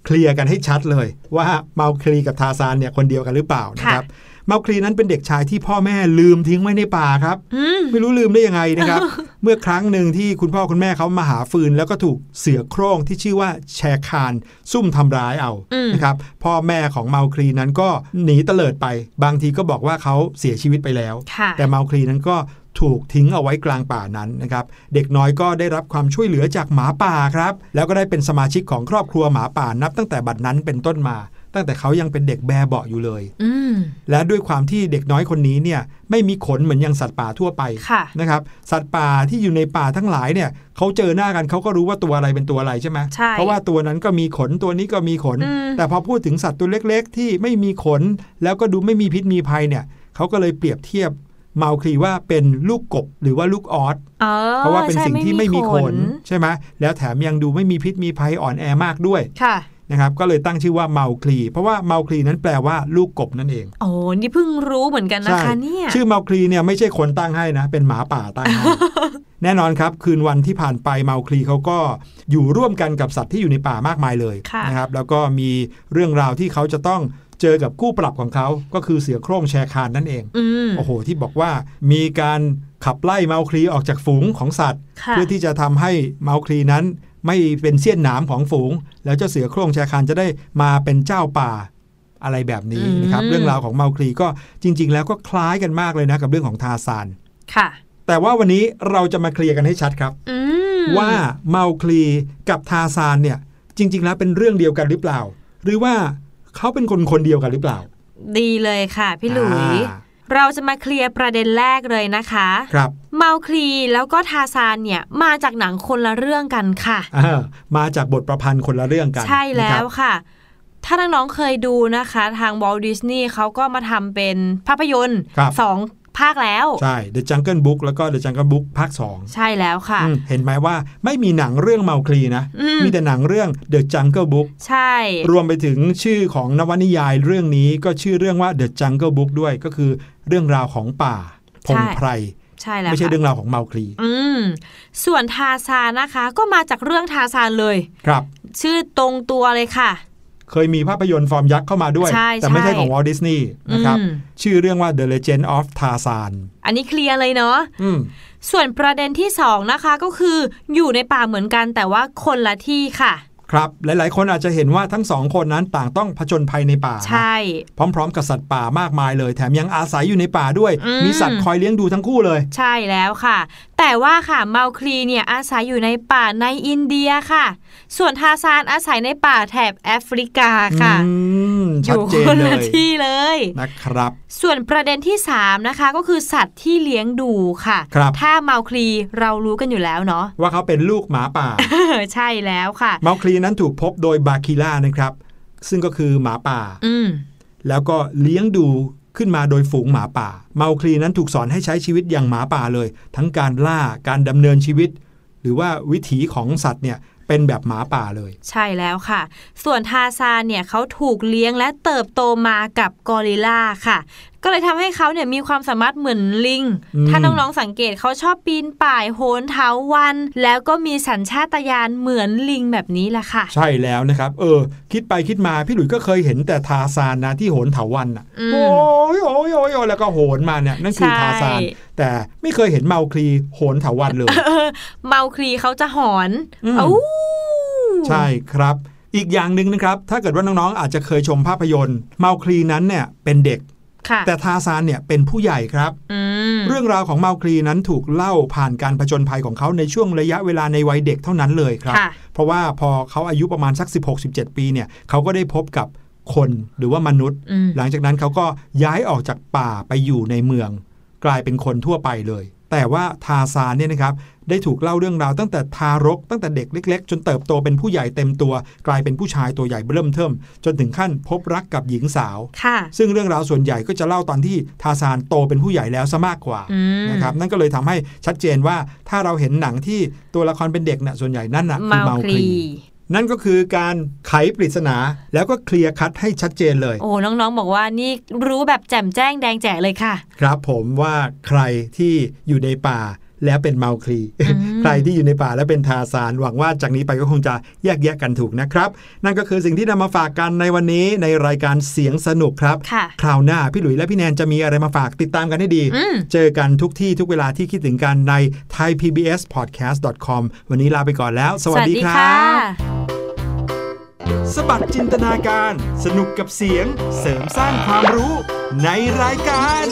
เคลียร์กันให้ชัดเลย ว่าเมาคลีกับทาซานเนี่ยคนเดียวกันหรือเปล่านะครับ เมาคลีนั้นเป็นเด็กชายที่พ่อแม่ลืมทิ้งไว้ในป่าครับอืมไม่รู้ลืมได้ยังไงนะครับ เมื่อครั้งหนึ่งที่คุณพ่อคุณแม่เขามาหาฟืน แล้วก็ถูกเสือโคร่งที่ชื่อว่าแชร์คาน ซุ่มทำร้ายเอาอืมนะครับพ่อแม่ของเมาคลีนั้นก็หนีเตลิดไป บางทีก็บอกว่าเขาเสียชีวิตไปแล้วค่ะแต่เมาคลีนั้นก็ถูกทิ้งเอาไว้กลางป่านั้นนะครับ เด็กน้อยก็ได้รับความช่วยเหลือจากหมาป่าครับ แล้วก็ได้เป็นสมาชิกของครอบครัวหมาป่านับตั้งแต่บัดนั้นเป็นต้นมา ตั้งแต่เขายังเป็นเด็กแบเบาะอยู่เลยอืมและด้วยความที่เด็กน้อยคนนี้เนี่ยไม่มีขนเหมือนอย่างสัตว์ป่าทั่วไปค่ะนะครับ สัตว์ป่าที่อยู่ในป่าทั้งหลายเนี่ยเขาเจอหน้ากันเขาก็รู้ว่าตัวอะไรเป็นตัวอะไรใช่ไหมใช่เพราะว่าตัวนั้นก็มีขนตัวนี้ก็มีขนอืมแต่พอพูดถึงสัตว์ตัวเล็ก ๆ ที่ไม่มีขน แล้วก็ดูไม่มีพิษมีภัยเนี่ยเขาก็เลยเปรียบเทียบเมาคลีว่าเป็นลูกกบหรือว่าลูกออสอ๋อเพราะว่าเป็นใช่สิ่งที่ไม่มีขนใช่ไหมแล้วแถมยังดูไม่มีพิษมีภัยอ่อนแอมากด้วยค่ะ นะครับก็เลยตั้งชื่อว่าเมาคลี เพราะว่าเมาคลีนั้นแปลว่าลูกกบนั่นเองโอ้นี่เพิ่งรู้เหมือนกันนะคะเนี่ยชื่อเมาคลีเนี่ยไม่ใช่คนตั้งให้นะ เป็นหมาป่าตั้งให้แน่นอนครับ คืนวันที่ผ่านไปเมาคลีเขาก็อยู่ร่วมกันกับสัตว์ที่อยู่ในป่ามากมายเลยค่ะนะครับแล้วก็มีเรื่องราวที่เขาจะต้องเจอกับคู่ปรับของเขาก็คือเสือโคร่งแชร์คานนั่นเองอืมโอ้โห ที่บอกว่ามีการขับไล่เมาคลีออกจากฝูงของสัตว์ค่ะเพื่อที่จะทำให้เมาคลีนั้น ไม่เป็นเสี้ยนหนามของฝูง แล้วเจ้าเสือโคร่งแชร์คานจะได้มาเป็นเจ้าป่าอะไรแบบนี้นะครับอืมเรื่องราวของเมาคลีก็จริง ๆ แล้วก็คล้ายกันมากเลยนะกับเรื่องของทาซานค่ะ แต่ว่าวันนี้เราจะมาเคลียร์กันให้ชัดครับอืมว่าเมาคลีกับทาซานเนี่ย จริง ๆ แล้วเป็นเรื่องเดียวกันหรือเปล่า หรือว่าเขาเป็นคนคนเดียวกันหรือเปล่า ดีเลยค่ะ พี่หลุยอ่า เราจะมาเคลียร์ประเด็นแรกเลยนะคะ ครับเมาคลีแล้วก็ทาซานเนี่ยมาจากหนังคนละเรื่องกันค่ะอ่ามาจากบทประพันธ์คนละเรื่องกัน ใช่แล้นะควรับค่ะ ถ้าน้องๆเคยดูนะคะ ทางวอลดิสนีย์เขาก็มาทำเป็นภาพยนตร์ครับสอง ภาคแล้ว ใช่ The Jungle Book แล้วก็ The Jungle Book ภาค 2 ใช่แล้วค่ะอืมเห็นไหมว่าไม่มีหนังเรื่องเมาคลีนะอืมมีแต่หนังเรื่อง The Jungle Book ใช่ รวมไปถึงชื่อของนวนิยายเรื่องนี้ก็ชื่อเรื่องว่า The Jungle Book ด้วยก็คือเรื่องราวของป่าพงไพรใช่แล้วไม่ใช่ค่ะเรื่องราวของเมาคลี อืม ส่วนทาซานนะคะ ก็มาจากเรื่องทาซานเลย ครับ ชื่อตรงตัวเลยค่ะ เคยมีภาพยนตร์ฟอร์มยักษ์เข้ามาด้วยใช่แต่ไม่ใช่ใช่ของ Walt Disney นะครับอืมชื่อเรื่องว่า The Legend of Tarzan อันนี้เคลียร์เลยเนาะอืมส่วนประเด็นที่สองนะคะก็คืออยู่ในป่าเหมือนกันแต่ว่าคนละที่ค่ะครับหลาย ๆ คนอาจจะเห็นว่าทั้งสองคนนั้นต่างต้องผจญภัยในป่านะใช่พร้อม ๆ กับสัตว์ป่ามากมายเลย แถมยังอาศัยอยู่ในป่าด้วยอืมมีสัตว์คอยเลี้ยงดูทั้งคู่เลย ใช่แล้วค่ะ แต่ว่าค่ะเมาคลีเนี่ยอาศัยอยู่ในป่าในอินเดียค่ะ ส่วนทาซานอาศัยในป่าแถบแอฟริกาค่ะอืมอชัดยู่เจนคนเลละยที่เลยนะครับ ส่วนประเด็นที่ 3 นะคะ ก็คือสัตว์ที่เลี้ยงดูค่ะครับถ้าเมาคลีเรารู้กันอยู่แล้วเนาะว่าเขาเป็นลูกหมาป่า ใช่แล้วค่ะ เมาคลีนั้นถูกพบโดยบาคิล่านะครับ ซึ่งก็คือหมาป่าอืมแล้วก็เลี้ยงดู ขึ้นมาโดยฝูงหมาป่า เมาคลีนั้นถูกสอนให้ใช้ชีวิตอย่างหมาป่าเลย ทั้งการล่าการดำเนินชีวิต หรือว่าวิถีของสัตว์เนี่ยเป็นแบบหมาป่าเลย ใช่แล้วค่ะ ส่วนทาซานเนี่ยเขาถูกเลี้ยงและเติบโตมากับกอริลลาค่ะก็เลยทำให้เขาเนี่ยมีความสามารถเหมือนลิงอืมถ้าน้องๆสังเกตเขาชอบปีนป่ายโหนเถาวัน แล้วก็มีสัญชาตญาณเหมือนลิงแบบนี้แหละค่ะ ใช่แล้วนะครับ เออ คิดไปคิดมาพี่หลุยส์ก็เคยเห็นแต่ทาซานนะที่โหนเถาวันอะอืมโอ้ยโอ้ยโอ้ยโอ้ยแล้วก็โหนมาเนี่ยนั่นคือใช่ทาซานแต่ไม่เคยเห็นเมาคลีโหนเถาวันเลยเออเมาคลีเขาจะหอนอืมอ้าวใช่ครับ อีกอย่างหนึ่งนะครับ ถ้าเกิดว่าน้องๆอาจจะเคยชมภาพยนตร์ เมาคลีนั้นเนี่ยเป็นเด็กค่ะ แต่ทาซานเนี่ยเป็นผู้ใหญ่ครับอืมเรื่องราวของเมาคลีนั้นถูกเล่าผ่านการผจญภัยของเขาในช่วงระยะเวลาในวัยเด็กเท่านั้นเลยครับค่ะเพราะว่าพอเขาอายุประมาณสัก 16-17 ปีเนี่ยเขาก็ได้พบกับคนหรือว่ามนุษย์อืมหลังจากนั้นเขาก็ย้ายออกจากป่าไปอยู่ในเมือง กลายเป็นคนทั่วไปเลย แต่ว่าทาซานเนี่ยนะครับ ได้ถูกเล่าเรื่องราวตั้งแต่ทารกตั้งแต่เด็กเล็ก ๆ จนเติบโตเป็นผู้ใหญ่เต็มตัว กลายเป็นผู้ชายตัวใหญ่เริ่มเทิมจนถึงขั้นพบรักกับหญิงสาวค่ะซึ่งเรื่องราวส่วนใหญ่ก็จะเล่าตอนที่ทาซานโตเป็นผู้ใหญ่แล้วซะมากกว่าอืมนะครับนั่นก็เลยทำให้ชัดเจนว่าถ้าเราเห็นหนังที่ตัวละครเป็นเด็กน่ะส่วนใหญ่นั่นน่ะคือเมาเมาคคลีลีนั่นก็คือการไขปริศนาแล้วก็เคลียร์คัดให้ชัดเจนเลย โอ้น้องๆ บอกว่านี่รู้แบบแจ่มแจ้งแดงแจ๋เลยค่ะ ครับผมว่าใครที่อยู่ในป่า แล้วเป็นเมาคลีอืมใครที่อยู่ในป่าแล้วเป็นทาซานหวังว่าจากนี้ไปก็คงจะแยกแยะกันถูกนะครับ นั่นก็คือสิ่งที่นำมาฝากกันในวันนี้ในรายการเสียงสนุกครับค่ะคราวหน้าพี่หลุยและพี่แนนจะมีอะไรมาฝากติดตามกันให้ดีอืมเจอกันทุกที่ทุกเวลาที่คิดถึงกันใน thaipbspodcast.com วันนี้ลาไปก่อนแล้ว สวัสดีครับสบัดจินตนาการ สนุกกับเสียงเสริมสร้างความรู้ในรายการ